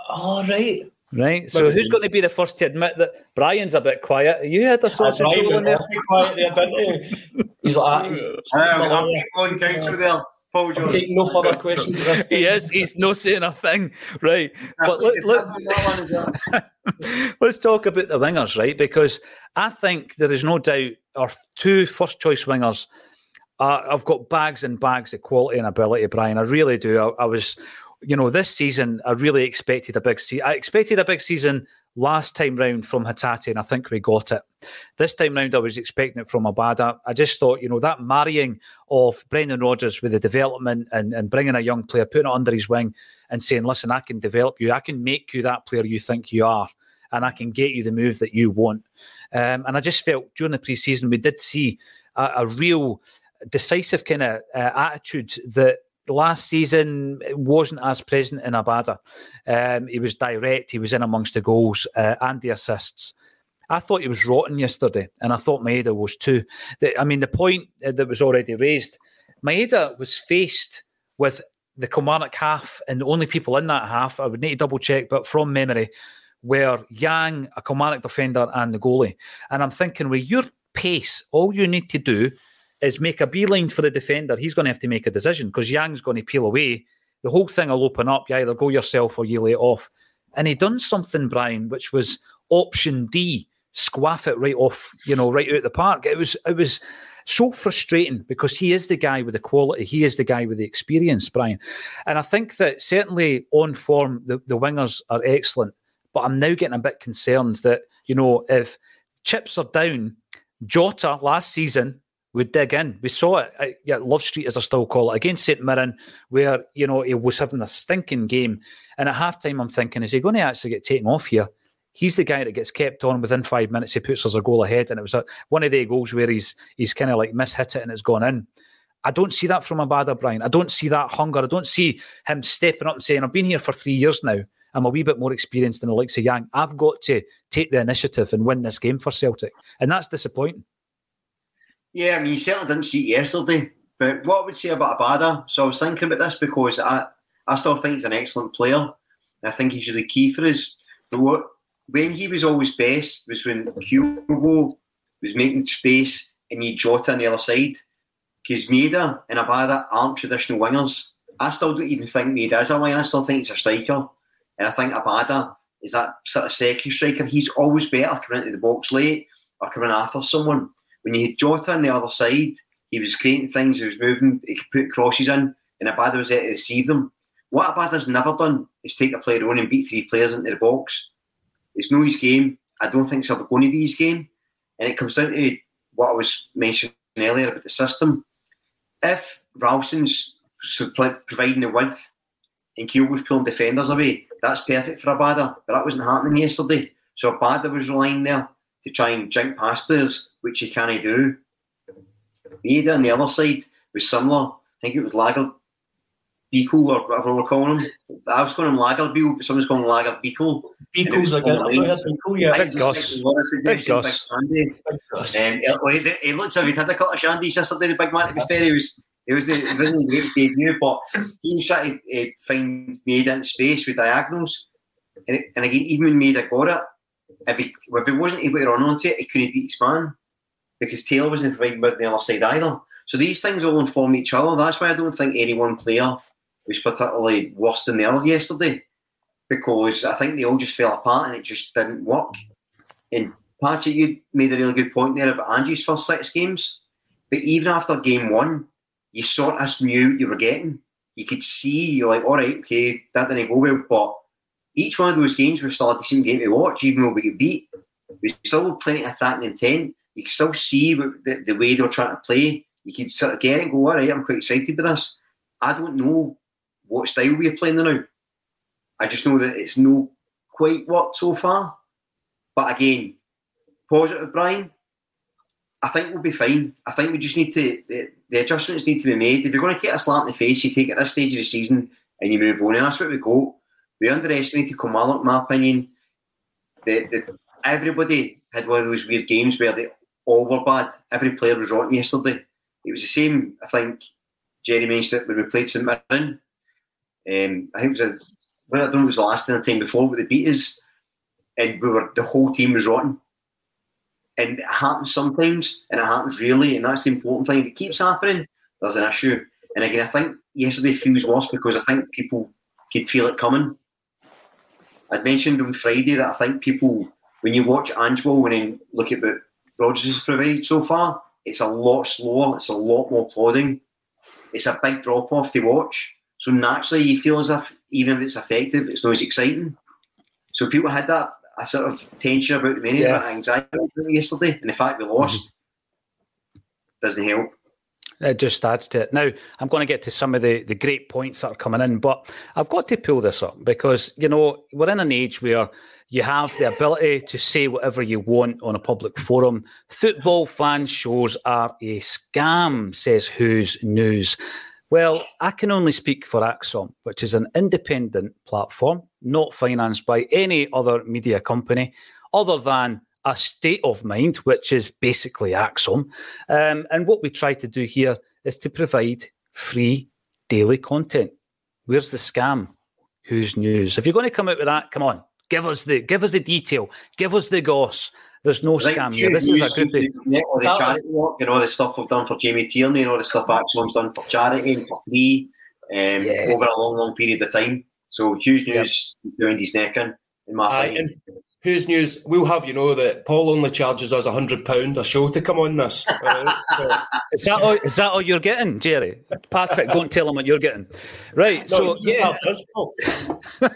Speaker 4: Oh, right.
Speaker 2: Right. So, who's going to be the first to admit that Brian's a bit quiet? You had a sort
Speaker 4: of
Speaker 2: roll in
Speaker 4: went
Speaker 2: there.
Speaker 4: quiet there, didn't he? He's like, ah, he's,
Speaker 5: Uh, we on council there. Paul
Speaker 4: I'm
Speaker 5: Jones.
Speaker 4: no further questions at
Speaker 2: He is. He's not saying a thing. Right. But let, let, let's talk about the wingers, right? Because I think there is no doubt our two first choice wingers uh, I've got bags and bags of quality and ability, Brian. I really do. I, I was, you know, this season I really expected a big season. I expected a big season last time round from Hatate, and I think we got it. This time round, I was expecting it from Abada. I just thought, you know, that marrying of Brendan Rodgers with the development and, and bringing a young player, putting it under his wing, and saying, listen, I can develop you, I can make you that player you think you are, and I can get you the move that you want. Um, and I just felt during the preseason we did see a, a real decisive kind of uh, attitude that last season wasn't as present in Abada. Um, he was direct. He was in amongst the goals uh, and the assists. I thought he was rotten yesterday, and I thought Maeda was too. The, I mean, the point uh, that was already raised, Maeda was faced with the Kilmarnock half, and the only people in that half, I would need to double check, but from memory, were Yang, a Kilmarnock defender, and the goalie. And I'm thinking, with your pace, all you need to do is make a beeline for the defender. He's going to have to make a decision because Yang's going to peel away. The whole thing will open up. You either go yourself or you lay it off. And he done something, Brian, which was option D, squaff it right off, you know, right out the park. It was it was so frustrating because he is the guy with the quality. He is the guy with the experience, Brian. And I think that certainly on form, the, the wingers are excellent. But I'm now getting a bit concerned that, you know, if chips are down, Jota last season would dig in. We saw it at yeah, Love Street, as I still call it, against St Mirren, where, you know, he was having a stinking game. And at halftime, I'm thinking, is he going to actually get taken off here? He's the guy that gets kept on within five minutes. He puts us a goal ahead, and it was a, one of the goals where he's he's kind of like mishit it and it's gone in. I don't see that from Abada, Brian. I don't see that hunger. I don't see him stepping up and saying, "I've been here for three years now. I'm a wee bit more experienced than the likes of Yang. I've got to take the initiative and win this game for Celtic," and that's disappointing.
Speaker 5: Yeah, I mean, you certainly didn't see it yesterday. But what I would say about Abada, so I was thinking about this because I, I still think he's an excellent player. I think he's really key for us. But what when he was always best was when Kyogo was making space and you Jota on the other side. Because Maeda and Abada aren't traditional wingers. I still don't even think Maeda is a winger. I still think he's a striker. And I think Abada is that sort of second striker. He's always better coming into the box late or coming after someone. When you had Jota on the other side, he was creating things, he was moving, he could put crosses in, and Abada was there to receive them. What Abada's never done is take a player on and beat three players into the box. It's no his game. I don't think it's ever going to be his game. And it comes down to what I was mentioning earlier about the system. If Ralston's providing the width and Kyogo's pulling defenders away, that's perfect for Abada. But that wasn't happening yesterday. So Abada was relying there to try and jump past players, which he can't do. Maeda on the other side was similar. I think it was Lager Beagle or whatever we're calling him. I was calling him Lager Beagle, but someone's calling him Lager Beagle.
Speaker 4: Beagle's like a Beagle, yeah.
Speaker 2: Big Gus. Big Gus.
Speaker 5: Um, he, he looks like he'd had a couple of shandies yesterday, the big man, to be fair. He was it was the it wasn't the greatest debut, but he was trying to uh, find Maeda in space with diagonals. And, it, and again, even when Maeda got it, if he, if he wasn't able to run onto it, he couldn't beat his man because Taylor wasn't providing with the other side either. So these things all inform each other. That's why I don't think any one player was particularly worse than the other yesterday because I think they all just fell apart and it just didn't work. And Patrick, you made a really good point there about Angie's first six games. But even after game one, you sort of knew what you were getting. You could see, you're like, all right, okay, that didn't go well, but each one of those games was still a decent game to watch, even though we get beat. We still plenty of attacking intent. You can still see the, the way they were trying to play. You can sort of get it and go, all right, I'm quite excited with this. I don't know what style we're playing now. I just know that it's no quite worked so far. But again, positive, Brian. I think we'll be fine. I think we just need to, the, the adjustments need to be made. If you're going to take a slap in the face, you take it at this stage of the season and you move on. And that's what we go. We underestimated in my opinion. The, the, everybody had one of those weird games where they all were bad. Every player was rotten yesterday. It was the same, I think, Jerry mentioned it when we played St Mirren. Um, I think it was a, well, I don't know it was the last time, the time before, but they beat us and we were, the whole team was rotten. And it happens sometimes and it happens really, and that's the important thing. If it keeps happening, there's an issue. And again, I think yesterday feels worse because I think people could feel it coming. I'd mentioned on Friday that I think people, when you watch Angelo and then look at what Rodgers has provided so far, it's a lot slower, it's a lot more plodding. It's a big drop off to watch. So naturally, you feel as if even if it's effective, it's not as exciting. So people had that a sort of tension about the many, yeah. anxiety yesterday, and the fact we lost mm-hmm. doesn't help.
Speaker 2: It just adds to it. Now, I'm going to get to some of the, the great points that are coming in, but I've got to pull this up because, you know, we're in an age where you have the ability to say whatever you want on a public forum. Football fan shows are a scam, says Who's News. Well, I can only speak for ACSOM, which is an independent platform, not financed by any other media company, other than a state of mind, which is basically ACSOM. Um, and what we try to do here is to provide free daily content. Where's the scam? Who's news? If you're going to come out with that, come on, give us the give us the detail, give us the goss. There's no
Speaker 5: Like,
Speaker 2: scam here. This is a good day.
Speaker 5: Yeah, all the charity work and all the stuff we've done for Jamie Tierney and all the stuff ACSOM's done for charity and for free um,
Speaker 2: Yeah.
Speaker 5: over a long, long period of time. So huge news doing his neck in, in my
Speaker 4: Aye,
Speaker 5: opinion.
Speaker 4: Who's news? We'll have you know that Paul only charges us a hundred pound a show to come on this. all right? So-
Speaker 2: Is that all, is that all you're getting, Jerry? Patrick, don't tell him what you're getting. Right.
Speaker 4: No,
Speaker 2: so yeah,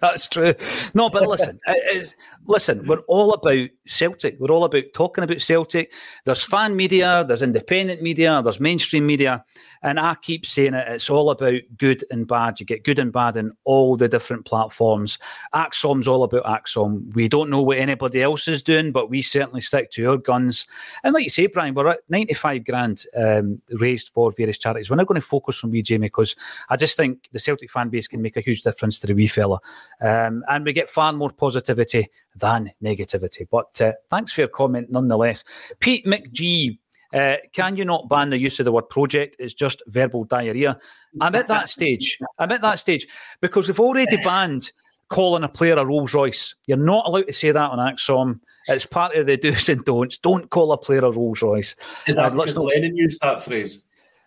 Speaker 2: That's true. No, but listen, it is, listen, we're all about Celtic. We're all about talking about Celtic. There's fan media, there's independent media, there's mainstream media. And I keep saying it, it's all about good and bad. You get good and bad in all the different platforms. ACSOM's all about ACSOM. We don't know what anybody else is doing, but we certainly stick to our guns. And like you say, Brian, we're at 95 grand um, raised for various charities. We're not going to focus on wee Jamie because I just think the Celtic fan base can make a huge difference to the wee fella. Um, and we get far more positivity than negativity. But uh, thanks for your comment nonetheless. Pete McGee, uh, can you not ban the use of the word project? It's just verbal diarrhea. I'm at that stage. I'm at that stage because we've already banned calling a player a Rolls Royce. You're not allowed to say that on ACSOM. It's part of the do's and don'ts. Don't call a player a Rolls Royce.
Speaker 4: Is
Speaker 2: Uh, let's not-
Speaker 4: Lennon used that phrase?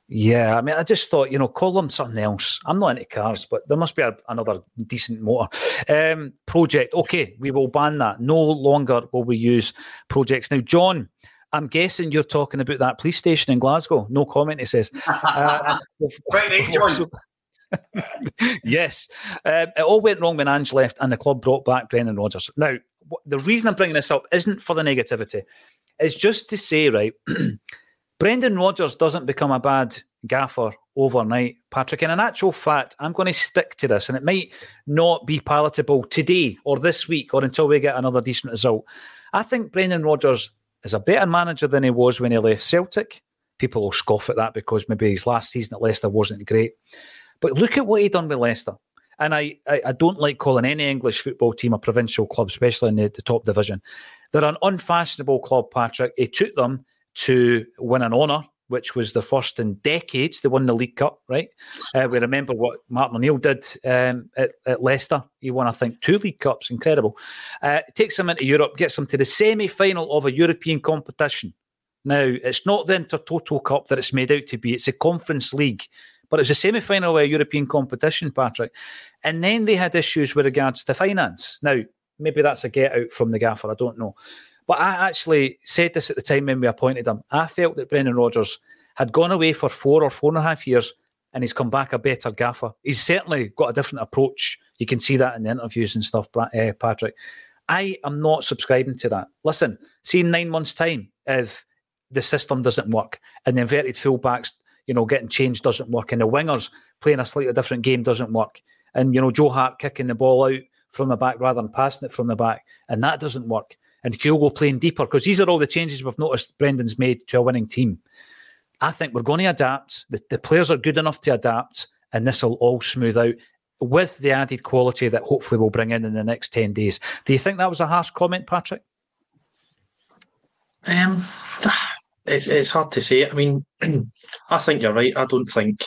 Speaker 2: yeah, I mean, I just thought, you know, call them something else. I'm not into cars, but there must be a, another decent motor. Um, project, okay, we will ban that. No longer will we use projects. Now, John, I'm guessing you're talking about that police station in Glasgow. No comment, he says. Uh,
Speaker 5: right, John.
Speaker 2: yes. Um, it all went wrong when Ange left and the club brought back Brendan Rodgers. Now, the reason I'm bringing this up isn't for the negativity. It's just to say, right, Brendan Rodgers doesn't become a bad gaffer overnight, Patrick. And in actual fact, I'm going to stick to this, and it might not be palatable today or this week or until we get another decent result. I think Brendan Rodgers is a better manager than he was when he left Celtic. People will scoff at that because maybe his last season at Leicester wasn't great. But look at what he done with Leicester. And I, I, I don't like calling any English football team a provincial club, especially in the, the top division. They're an unfashionable club, Patrick. He took them to win an honour, which was the first in decades. They won the League Cup, right? Uh, we remember what Martin O'Neill did um, at, at Leicester. He won, I think, two League Cups. Incredible. Uh, takes them into Europe, gets them to the semi final of a European competition. Now, it's not the Intertoto Cup that it's made out to be, it's a Conference League. But it's a semi final European competition, Patrick. And then they had issues with regards to finance. Now, maybe that's a get out from the gaffer, I don't know. But I actually said this at the time when we appointed him. I felt that Brendan Rodgers had gone away for four or four and a half years and he's come back a better gaffer. He's certainly got a different approach. You can see that in the interviews and stuff, uh, Patrick. I am not subscribing to that. Listen, see in nine months' time, if the system doesn't work and the inverted fullbacks, you know, getting changed doesn't work and the wingers playing a slightly different game doesn't work and, you know, Joe Hart kicking the ball out from the back rather than passing it from the back and that doesn't work and Kyogo playing deeper because these are all the changes we've noticed Brendan's made to a winning team. I think we're going to adapt. The, the players are good enough to adapt and this will all smooth out with the added quality that hopefully we'll bring in in the next 10 days. Do you think that was a harsh comment, Patrick?
Speaker 3: Um, it's it's hard to say. I mean, I think you're right. I don't think.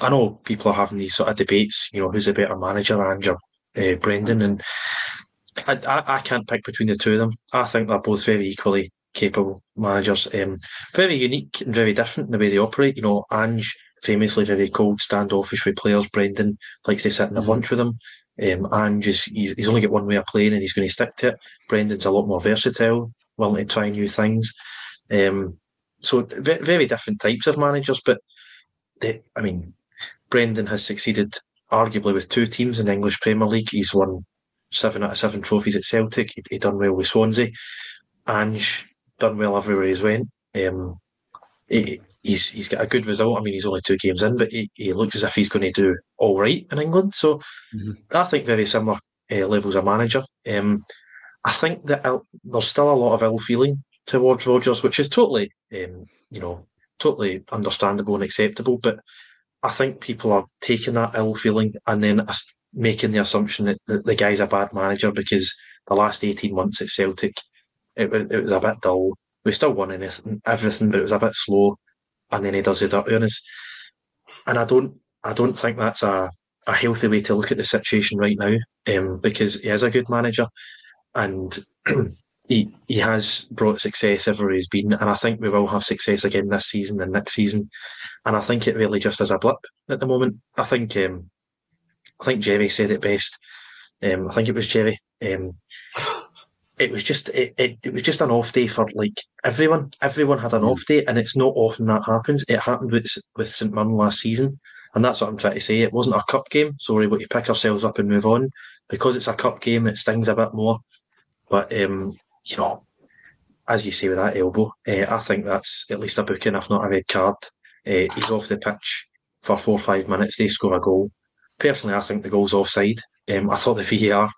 Speaker 3: I know people are having these sort of debates. You know, who's a better manager, Ange or uh, Brendan? And I, I I can't pick between the two of them. I think they're both very equally capable managers. Um, very unique and very different in the way they operate. You know, Ange famously very cold, standoffish with players. Brendan likes to sit and have lunch with them. Um, Ange is he's only got one way of playing and he's going to stick to it. Brendan's a lot more versatile, willing to try new things. Um, so ve- very different types of managers, but they, I mean, Brendan has succeeded arguably with two teams in the English Premier League. He's won seven out of seven trophies at Celtic. He, he done well with Swansea. Ange done well everywhere he's went. Um, he, he's he's got a good result. I mean, he's only two games in, but he, he looks as if he's going to do all right in England. So I think very similar uh, levels of manager. Um, I think that ill- there's still a lot of ill feeling towards Rodgers, which is totally, um, you know, totally understandable and acceptable. But I think people are taking that ill feeling and then making the assumption that the, the guy's a bad manager because the last 18 months at Celtic, it, it was a bit dull. We still won anything, everything, but it was a bit slow. And then he does it dirty on us. And I don't, I don't think that's a, a healthy way to look at the situation right now, um, because he is a good manager, and he he has brought success everywhere he's been, and I think we will have success again this season and next season. And I think it really just is a blip at the moment. I think um, I think Jerry said it best. Um, I think it was Jerry. Um, it was just it, it, it was just an off day for like everyone. Everyone had an off day, and it's not often that happens. It happened with with St Mirren last season, and that's what I'm trying to say. It wasn't a cup game, so we're able to pick ourselves up and move on. Because it's a cup game, it stings a bit more. But um, you know, as you say with that elbow, uh, I think that's at least a booking, if not a red card. Uh, he's off the pitch for four or five minutes. They score a goal. Personally, I think the goal's offside. Um, I thought the VAR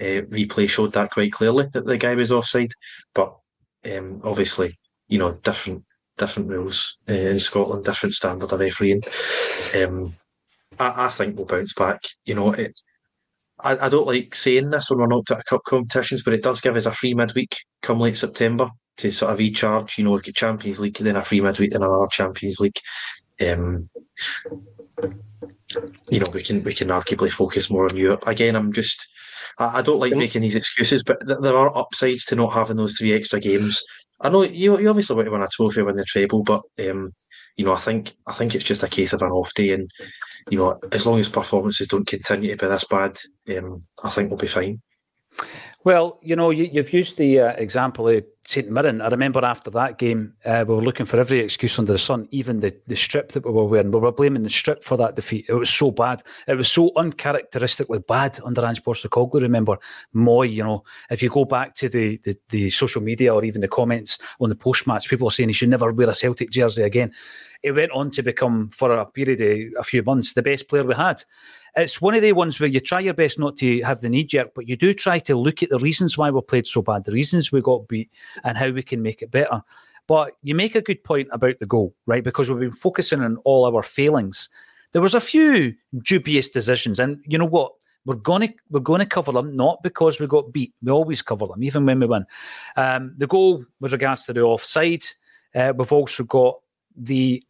Speaker 3: uh, replay showed that quite clearly that the guy was offside, but um, obviously, you know, different different rules uh, in Scotland, different standard of refereeing. Um, I, I, think we'll bounce back. You know, it, I, I, don't like saying this when we're not at cup competitions, but it does give us a free midweek come late September to sort of recharge. You know, we get Champions League, then a free midweek, then another Champions League. Um, you know, we can we can arguably focus more on Europe. Again, I'm just I, I don't like making these excuses, but th- there are upsides to not having those three extra games. I know you, you obviously want to win a trophy, win the treble, but um, you know, I think I think it's just a case of an off day, and you know, as long as performances don't continue to be this bad, um, I think we'll be fine.
Speaker 2: Well, you know, you, have used the uh, example of St Mirren. I remember after that game, uh, we were looking for every excuse under the sun, even the, the strip that we were wearing. We were blaming the strip for that defeat. It was so bad. It was so uncharacteristically bad under Ange Postecoglou. Remember, Mooy, you know, if you go back to the, the, the social media or even the comments on the post match, people are saying he should never wear a Celtic jersey again. It went on to become, for a period of a few months, the best player we had it's one of the ones where you try your best not to have the knee jerk, but you do try to look at the reasons why we played so bad, the reasons we got beat, and how we can make it better. But you make a good point about the goal, right? Because we've been focusing on all our failings. There was a few dubious decisions, and you know what? We're gonna we're gonna cover them, not because we got beat. We always cover them, even when we win. Um, the goal with regards to the offside, uh, we've also got the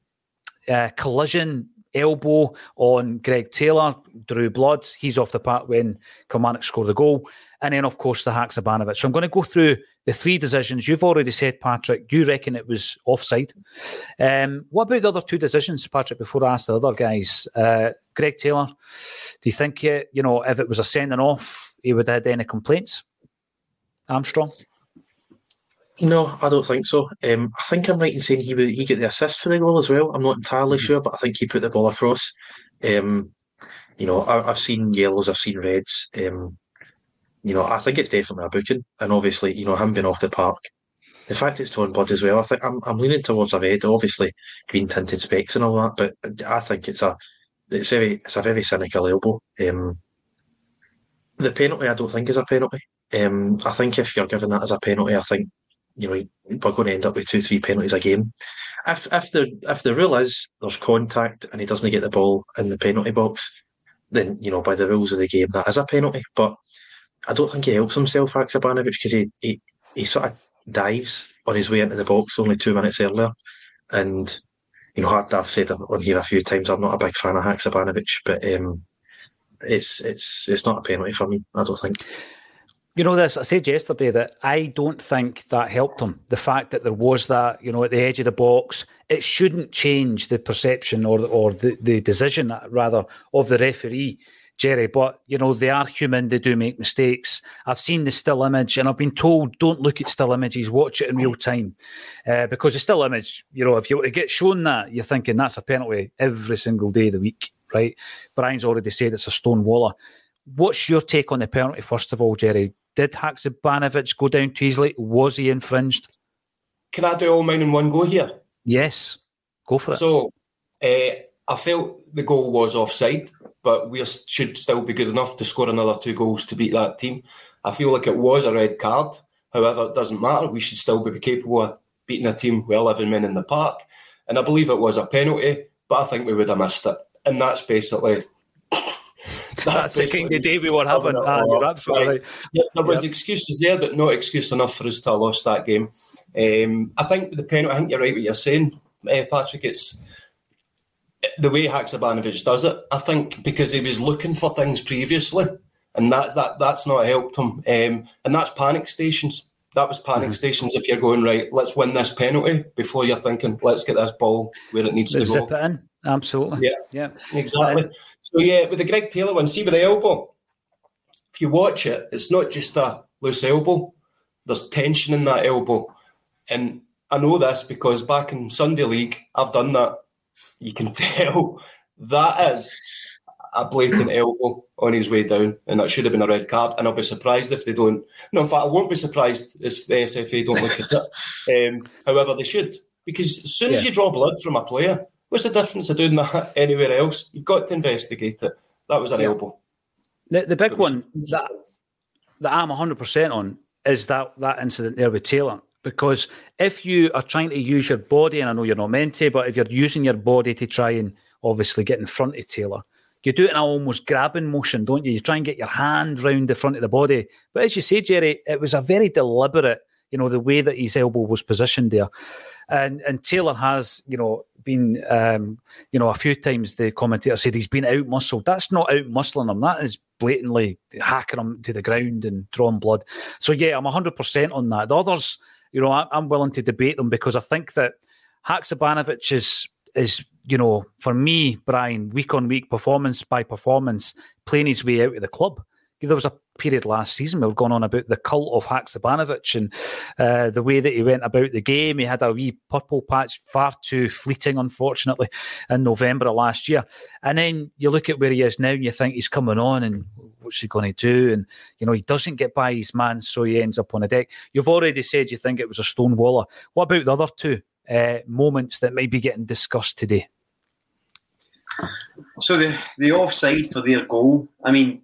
Speaker 2: uh, collision elbow on Greg Taylor, drew blood. He's off the park when Kilmarnock scored the goal. And then, of course, the Haksabanovic. So I'm going to go through the three decisions. You've already said, Patrick, you reckon it was offside. Um, what about the other two decisions, Patrick, before I ask the other guys? Uh, Greg Taylor, do you think, uh, you know, if it was a sending off, he would have had any complaints? Armstrong?
Speaker 3: No, I don't think so. Um, I think I'm right in saying he he got the assist for the goal as well. I'm not entirely mm-hmm. sure, but I think he put the ball across. Um, you know, I, have seen yellows, I've seen reds. Um, you know, I think it's definitely a booking, and obviously, you know, him being off the park. In fact, it's torn blood as well. I think I'm, I'm leaning towards a red. Obviously, green tinted specs and all that, but I think it's a it's very it's a very cynical elbow. Um, the penalty, I don't think is a penalty. Um, I think if you're given that as a penalty, I think you know, we're going to end up with two, three penalties a game. If if the if the rule is there's contact and he doesn't get the ball in the penalty box, then you know by the rules of the game that is a penalty. But I don't think he helps himself, Haksabanovic, because he, he he sort of dives on his way into the box only two minutes earlier. And you know, I've said on here a few times I'm not a big fan of Haksabanovic, but um, it's it's it's not a penalty for me. I don't think.
Speaker 2: You know this. I said yesterday that I don't think that helped him. The fact that there was that, you know, at the edge of the box, it shouldn't change the perception or or the, the decision rather of the referee, Jerry. But you know, they are human. They do make mistakes. I've seen the still image, and I've been told don't look at still images. Watch it in real time, uh, because the still image, you know, if you get shown that, you're thinking that's a penalty every single day of the week, right? Brian's already said it's a stone waller. What's your take on the penalty, first of all, Jerry? Did Haksabanovic go down too easily? Was he infringed?
Speaker 4: Can I do all mine in one go here?
Speaker 2: Yes, go for it.
Speaker 4: So, uh, I felt the goal was offside, but we should still be good enough to score another two goals to beat that team. I feel like it was a red card. However, it doesn't matter. We should still be capable of beating a team with 11 men in the park. And I believe it was a penalty, but I think we would have missed it. and that's basically.
Speaker 2: That's, the kind of day we were having. Ah, you're absolutely right.
Speaker 4: Yeah, there was excuses there, but not excuse enough for us to have lost that game. Um, I think the penalty. I think you're right what you're saying, uh, Patrick. It's the way Haksabanovic does it. I think because he was looking for things previously, and that that that's not helped him. Um, and that's panic stations. That was panic mm-hmm. stations. If you're going right, let's win this penalty before you're thinking, let's get this ball where it needs let's to
Speaker 2: go. Zip it in. Absolutely.
Speaker 4: Yeah. Yeah. Exactly. And, so yeah, with the Greg Taylor one, see with the elbow. If you watch it, it's not just a loose elbow. There's tension in that elbow, and I know this because back in Sunday League, I've done that. You can tell that is a blatant elbow on his way down, and that should have been a red card. And I'll be surprised if they don't. No, in fact, I won't be surprised if the SFA don't look at it. Um, however, they should, because as soon yeah. as you draw blood from a player, what's the difference of doing that anywhere else? You've got to investigate it. That was an yeah. elbow.
Speaker 2: The, the big one that that I'm 100 percent on is that that incident there with Taylor. Because if you are trying to use your body, and I know you're not meant to, but if you're using your body to try and obviously get in front of Taylor, you do it in an almost grabbing motion, don't you? You try and get your hand round the front of the body. But as you say, Jerry, it was a very deliberate, you know, the way that his elbow was positioned there. And and Taylor has, you know, been, um, you know, a few times the commentator said he's been out muscled. That's not out muscling him. That is blatantly hacking him to the ground and drawing blood. So yeah, I'm 100% on that. The others, you know, I'm willing to debate them because I think that Haksabanovic is is you know, for me, Brian, week on week, performance by performance, playing his way out of the club. There was a period last season we were going on about the cult of Haksabanovic and uh, the way that he went about the game. He had a wee purple patch, far too fleeting, unfortunately, in November of last year. And then you look at where he is now and you think he's coming on and what's he going to do? And, you know, he doesn't get by his man, so he ends up on a deck. You've already said you think it was a stonewaller. What about the other two? uh, moments that might be getting discussed today?
Speaker 5: So the the offside for their goal. I mean,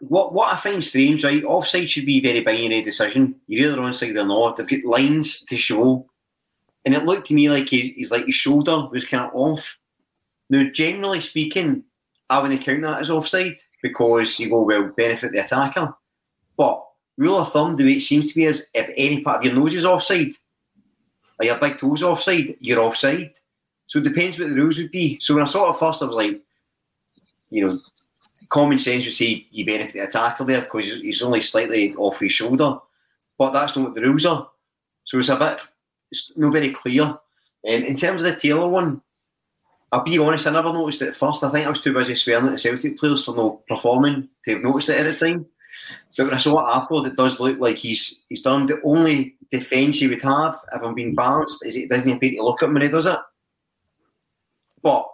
Speaker 5: what what I find strange, right? Offside should be a very binary decision. You're either onside or not. They've got lines to show, and it looked to me like he, he's like his shoulder was kind of off. Now, generally speaking, I wouldn't count that as offside because you go well benefit the attacker. But rule of thumb, the way it seems to be is if any part of your nose is offside, are your big toes offside? You're offside. So it depends what the rules would be. So when I saw it first, I was like, you know, common sense would say you benefit the attacker there because he's only slightly off his shoulder. But that's not what the rules are. So it's a bit, it's not very clear. Um, in terms of the Taylor one, I'll be honest, I never noticed it at first. I think I was too busy swearing at the Celtic players for not performing to have noticed it at the time. But when I saw it afterwards, it does look like he's he's done the only defence he would have if I'm being balanced is it doesn't appear to look at him when he does it. But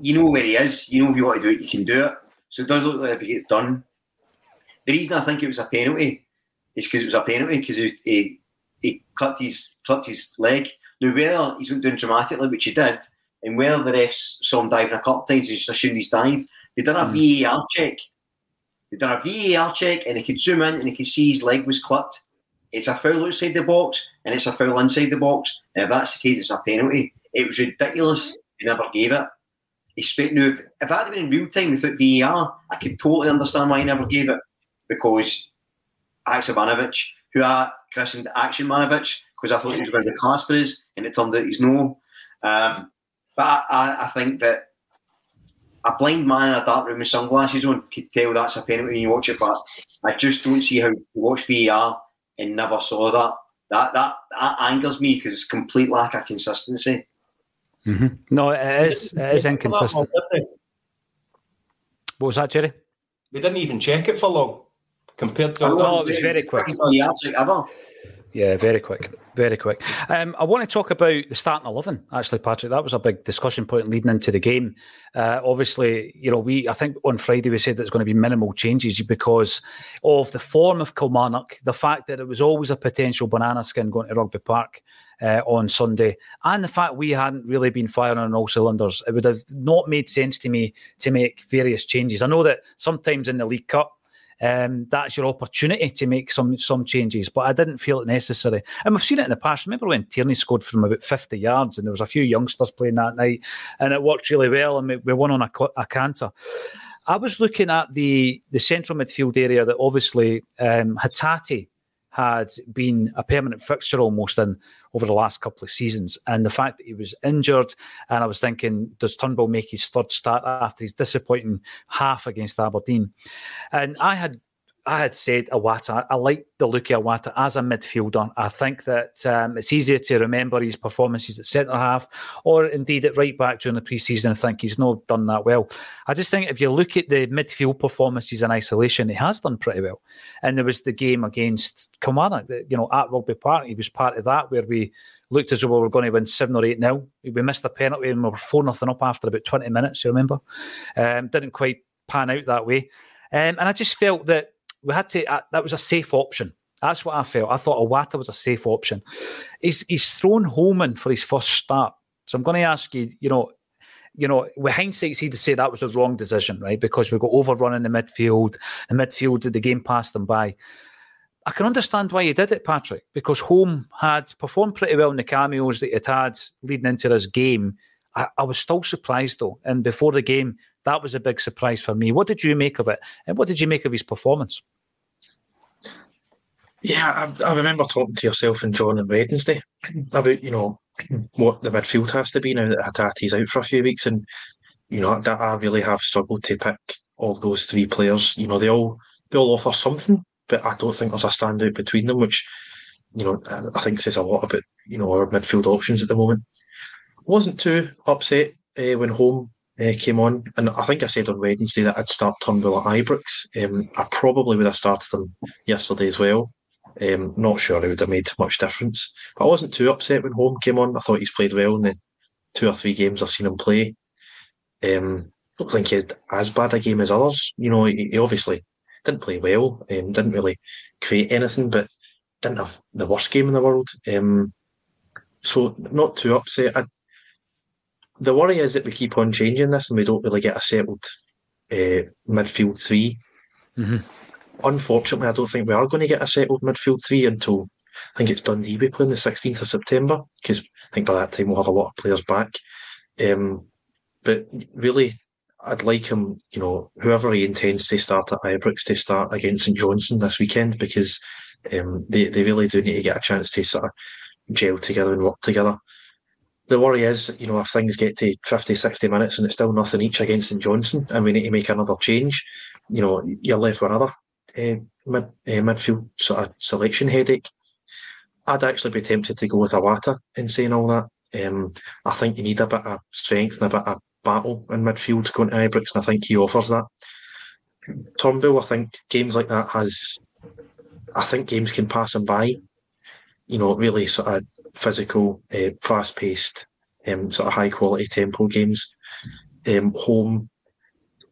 Speaker 5: you know where he is. You know if you want to do it, you can do it. So it does look like if he gets done. The reason I think it was a penalty is because it was a penalty because he, he, he clipped his clipped his leg. Now whether he's went down dramatically, which he did, and whether the refs saw him diving a couple of times and just assumed he's dive, they done a mm. VAR check. They done a VAR check and they could zoom in and they could see his leg was clipped it's a foul outside the box and it's a foul inside the box. And if that's the case, it's a penalty. It was ridiculous. He never gave it. He spent now. If, if that had been in real time without VAR, I could totally understand why he never gave it because Haksabanovic, who I christened Action Manovic, because I thought he was going to be class for us, and it turned out he's no. Um, but I, I, I, think that a blind man in a dark room with sunglasses on could tell that's a penalty when you watch it, but I just don't see how you watch VAR and never saw that. That that, that angers me because it's complete lack of consistency.
Speaker 2: Mm-hmm. No, it is. It is inconsistent. What was that, Jerry?
Speaker 4: We didn't even check it for long compared to.
Speaker 2: No, it was very quick. Yeah, very quick, very quick. Um, I want to talk about the starting eleven. Actually, Patrick, that was a big discussion point leading into the game. Uh, obviously, you know, we I think on Friday we said there's going to be minimal changes because of the form of Kilmarnock, the fact that it was always a potential banana skin going to Rugby Park uh, on Sunday, and the fact we hadn't really been firing on all cylinders. It would have not made sense to me to make various changes. I know that sometimes in the League Cup um, that's your opportunity to make some some changes. But I didn't feel it necessary. And we've seen it in the past. Remember when Tierney scored from about 50 yards and there was a few youngsters playing that night and it worked really well and we, won on a, a canter. I was looking at the the central midfield area that obviously um, had been a permanent fixture almost in over the last couple of seasons. And the fact that he was injured, and I was thinking, does Turnbull make his third start after his disappointing half against Aberdeen? And I had I had said Iwata. I like the look of Iwata as a midfielder. I think that um, it's easier to remember his performances at centre half or indeed at right back during the pre-season. I think he's not done that well. I just think if you look at the midfield performances in isolation, he has done pretty well. And there was the game against Kilmarnock, that, you know, at Rugby Park. He was part of that where we looked as though we were going to win seven or eight nil. We missed a penalty and we were four nothing up after about twenty minutes. You remember? Um, didn't quite pan out that way. Um, and I just felt that we had to. Uh, that was a safe option. That's what I felt. I thought Iwata was a safe option. He's he's thrown Holm in for his first start. So I'm going to ask you. You know, you know, with hindsight, it's easy to say that was a wrong decision, right? Because we got overrun in the midfield. The midfield, the game passed them by. I can understand why he did it, Patrick, because Holm had performed pretty well in the cameos that he had leading into this game. I, I, was still surprised though, and before the game, that was a big surprise for me. What did you make of it, and what did you make of his performance?
Speaker 3: Yeah, I, I remember talking to yourself and John on Wednesday about you know what the midfield has to be now that Hatate's out for a few weeks, and you know I really have struggled to pick of those three players. You know they all they all offer something, but I don't think there's a standout between them, which you know I think says a lot about you know our midfield options at the moment. Wasn't too upset uh, when Holm uh, came on, and I think I said on Wednesday that I'd start Turnbull at Ibrox. Um, I probably would have started him yesterday as well. Um, not sure it would have made much difference. But I wasn't too upset when Holm came on. I thought he's played well in the two or three games I've seen him play. Um, I don't think he had as bad a game as others. You know, he, he obviously didn't play well, um, didn't really create anything, but didn't have the worst game in the world. Um, so not too upset. I, the worry is that we keep on changing this and we don't really get a settled uh, midfield 3
Speaker 2: mm-hmm
Speaker 3: unfortunately, I don't think we are going to get a settled midfield three until I think it's Dundee we play on the 16th of September because I think by that time we'll have a lot of players back. Um, but really, I'd like him, you know, whoever he intends to start at Ibrox to start against St Johnstone this weekend because um, they, they really do need to get a chance to sort of gel together and work together. The worry is, you know, if things get to 50, 60 minutes and it's still nothing each against St Johnstone and we need to make another change, you know, you're left with another uh, mid, uh, midfield sort of selection headache. I'd actually be tempted to go with Iwata in saying all that. Um, I think you need a bit of strength and a bit of battle in midfield going to Ibrox, and I think he offers that. Turnbull, I think games like that has, I think games can pass him by. You know, really sort of physical, uh, fast paced, um, sort of high quality tempo games. Um, Holm,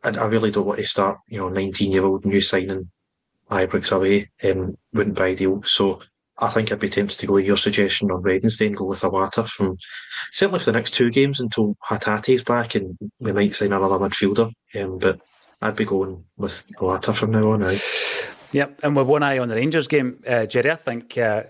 Speaker 3: I, I really don't want to start, you know, 19 year old new signing Ibrox away um, wouldn't be ideal. So I think I'd be tempted to go with your suggestion on Wednesday and go with Iwata from certainly for the next two games until Hatate's back and we might sign another midfielder. Um, but I'd be going with Iwata from now on out.
Speaker 2: Yep, and with one eye on the Rangers game, uh, Jerry, I think uh,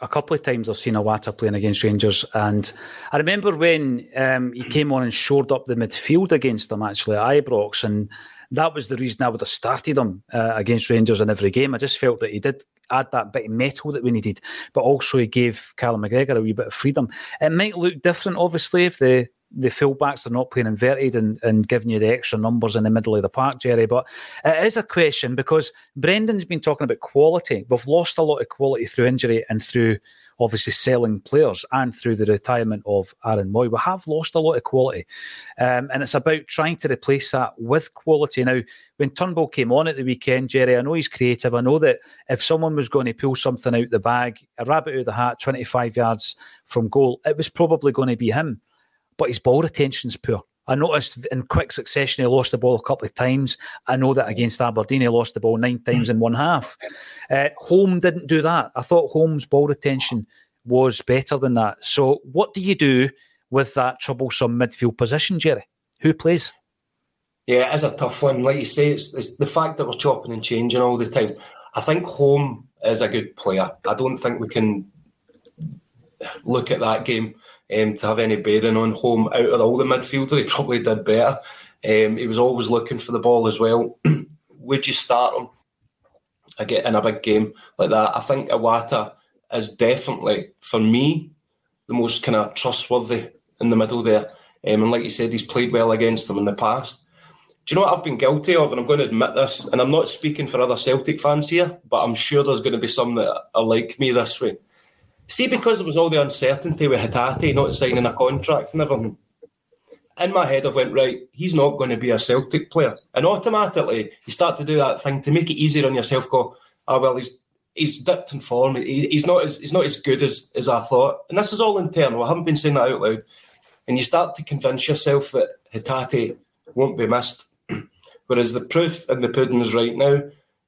Speaker 2: a couple of times I've seen Iwata playing against Rangers, and I remember when um, he came on and shored up the midfield against them actually at Ibrox, and that was the reason I would have started him uh, against Rangers in every game. I just felt that he did add that bit of mettle that we needed, but also he gave Callum McGregor a wee bit of freedom. It might look different, obviously, if the the fullbacks are not playing inverted and, and giving you the extra numbers in the middle of the park, Jerry. But it is a question because Brendan's been talking about quality. We've lost a lot of quality through injury and through obviously selling players and through the retirement of Aaron Mooy. We have lost a lot of quality. Um, and it's about trying to replace that with quality. Now, when Turnbull came on at the weekend, Jerry, I know he's creative. I know that if someone was going to pull something out the bag, a rabbit out of the hat, 25 yards from goal, it was probably going to be him. But his ball retention's poor. I noticed in quick succession he lost the ball a couple of times. I know that against Aberdeen he lost the ball nine times in one half. Uh, Holm didn't do that. I thought Holm's ball retention was better than that. So what do you do with that troublesome midfield position, Jerry? Who plays?
Speaker 4: Yeah, it is a tough one. Like you say, it's, it's the fact that we're chopping and changing all the time. I think Holm is a good player. I don't think we can look at that game um, to have any bearing on Holm Out of all the midfielder, he probably did better. Um, he was always looking for the ball as well. Would you start him again in a big game like that? I think Iwata is definitely, for me, the most kind of trustworthy in the middle there. Um, and like you said, he's played well against them in the past do you know what I've been guilty of? And I'm going to admit this, and I'm not speaking for other Celtic fans here, but I'm sure there's going to be some that are like me this way. See, because there was all the uncertainty with Hatate not signing a contract and everything, in my head, I went, right, he's not going to be a Celtic player. And automatically, you start to do that thing to make it easier on yourself, go, oh, well, he's he's dipped in form. He, he's not as he's not as good as, as I thought. And this is all internal. I haven't been saying that out loud. And you start to convince yourself that Hatate won't be missed. Whereas the proof in the pudding is right now,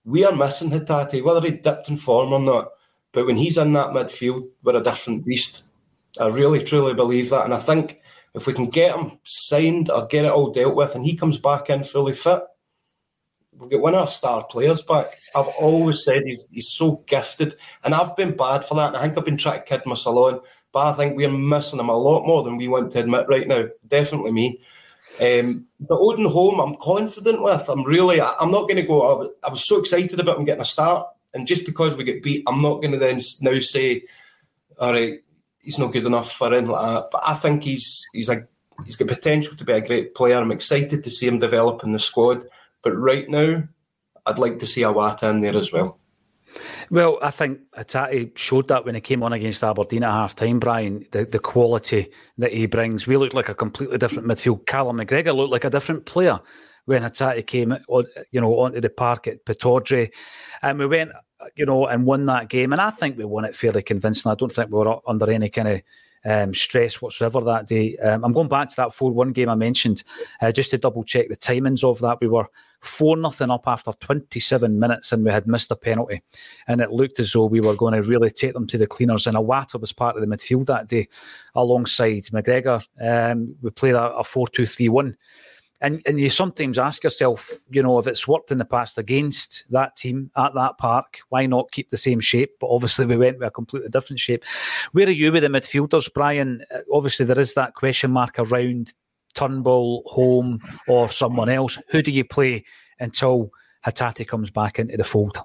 Speaker 4: we are missing Hatate, whether he dipped in form or not. But when he's in that midfield, we're a different beast. I really, truly believe that. And I think if we can get him signed or get it all dealt with and he comes back in fully fit, we'll get one of our star players back. I've always said he's, he's so gifted. And I've been bad for that. And I think I've been trying to kid myself on. But I think we're missing him a lot more than we want to admit right now. Definitely me. Um, the Odin Holm, I'm confident with. I'm really, I'm not going to go. I I was, so excited about him getting a start, and just because we get beat, I'm not going to then now say, all right, he's not good enough for anything like that. But I think he's he's like he's got potential to be a great player. I'm excited to see him develop in the squad. But right now, I'd like to see Iwata in there as well.
Speaker 2: Well, I think Hatate showed that when he came on against Aberdeen at half time, Brian, the, the quality that he brings. We looked like a completely different midfield. Callum McGregor looked like a different player when Hatate came on, you know, onto the park at Pittodrie. And we went, you know, and won that game. And I think we won it fairly convincingly. I don't think we were under any kind of um, stress whatsoever that day. Um, I'm going back to that 4 1 game I mentioned uh, just to double check the timings of that. We were 4 nothing up after 27 minutes and we had missed a penalty. And it looked as though we were going to really take them to the cleaners. And Iwata was part of the midfield that day alongside McGregor. Um, we played a, a 4 2 3 1 and and you sometimes ask yourself, you know, if it's worked in the past against that team at that park, why not keep the same shape? But obviously, we went with a completely different shape. Where are you with the midfielders, Brian? Uh, obviously, there is that question mark around Turnbull, Holm, or someone else. Who do you play until Hatate comes back into the fold?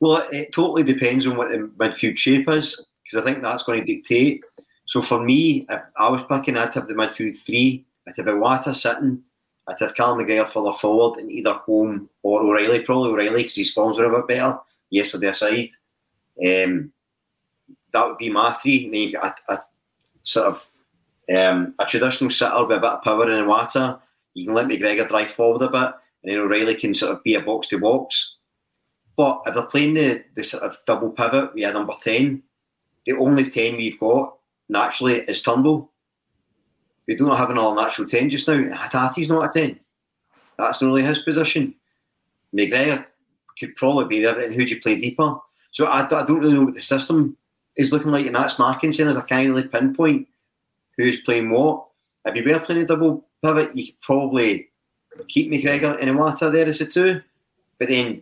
Speaker 5: Well, it totally depends on what the midfield shape is, because I think that's going to dictate. So for me, if I was picking, I'd have the midfield three I'd have Iwata sitting. I'd have Callum McGregor further forward in either Holm or O'Riley, Probably O'Riley because his forms were a bit better yesterday aside. Um, that would be my three. And then you got a, a sort of um, a traditional sitter with a bit of power in Iwata. You can let McGregor drive forward a bit, and then O'Riley can sort of be a box to box. But if they're playing the, the sort of double pivot, we are number 10. The only 10 we've got naturally is Turnbull. We don't have an all natural 10 just now. Hatate's not a 10. That's not really his position. McGregor could probably be there, and who do you play deeper? So I, I, don't really know what the system is looking like, and that's concern, is I can't really pinpoint who's playing what. If you were playing a double pivot, you could probably keep McGregor and Iwata there as a two, but then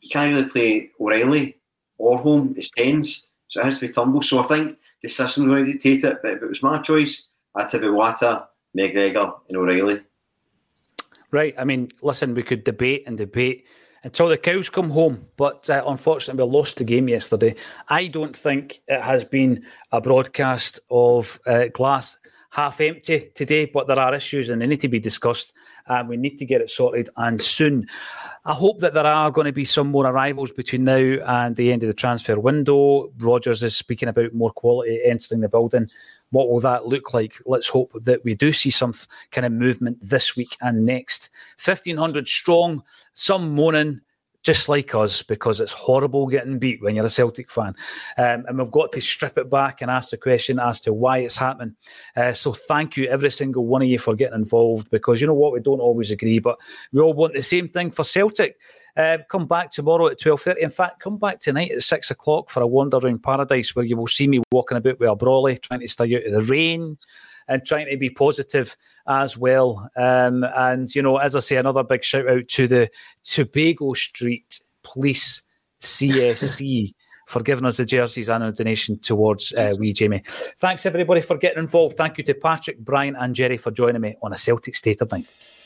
Speaker 5: you can't really play O'Riley or Holm as tens, so it has to be Turnbull. So I think the system's going to dictate it, but if it was my choice, Ativiwata, McGregor, and O'Riley.
Speaker 2: Right. I mean, listen, we could debate and debate until the cows come home, but uh, unfortunately, we lost the game yesterday. I don't think it has been a broadcast of uh, glass half empty today, but there are issues and they need to be discussed. And we need to get it sorted and soon. I hope that there are going to be some more arrivals between now and the end of the transfer window. Rodgers is speaking about more quality entering the building. What will that look like? Let's hope that we do see some kind of movement this week and next. 1500 strong, some moaning, just like us, because it's horrible getting beat when you're a Celtic fan. Um, and we've got to strip it back and ask the question as to why it's happening. Uh, so thank you, every single one of you, for getting involved, because you know what, we don't always agree, but we all want the same thing for Celtic. Uh, come back tomorrow at 12.30. In fact, come back tonight at 6 o'clock for a wander around paradise where you will see me walking about with a brolly, trying to stay out of the rain. And trying to be positive as well. Um, and you know, as I say, another big shout out to the Tobago Street Police CSC. for giving us the jerseys and a donation towards uh, wee Jamie. Thanks everybody for getting involved. Thank you to Patrick, Brian, and Jerry for joining me on a Celtic State of Night.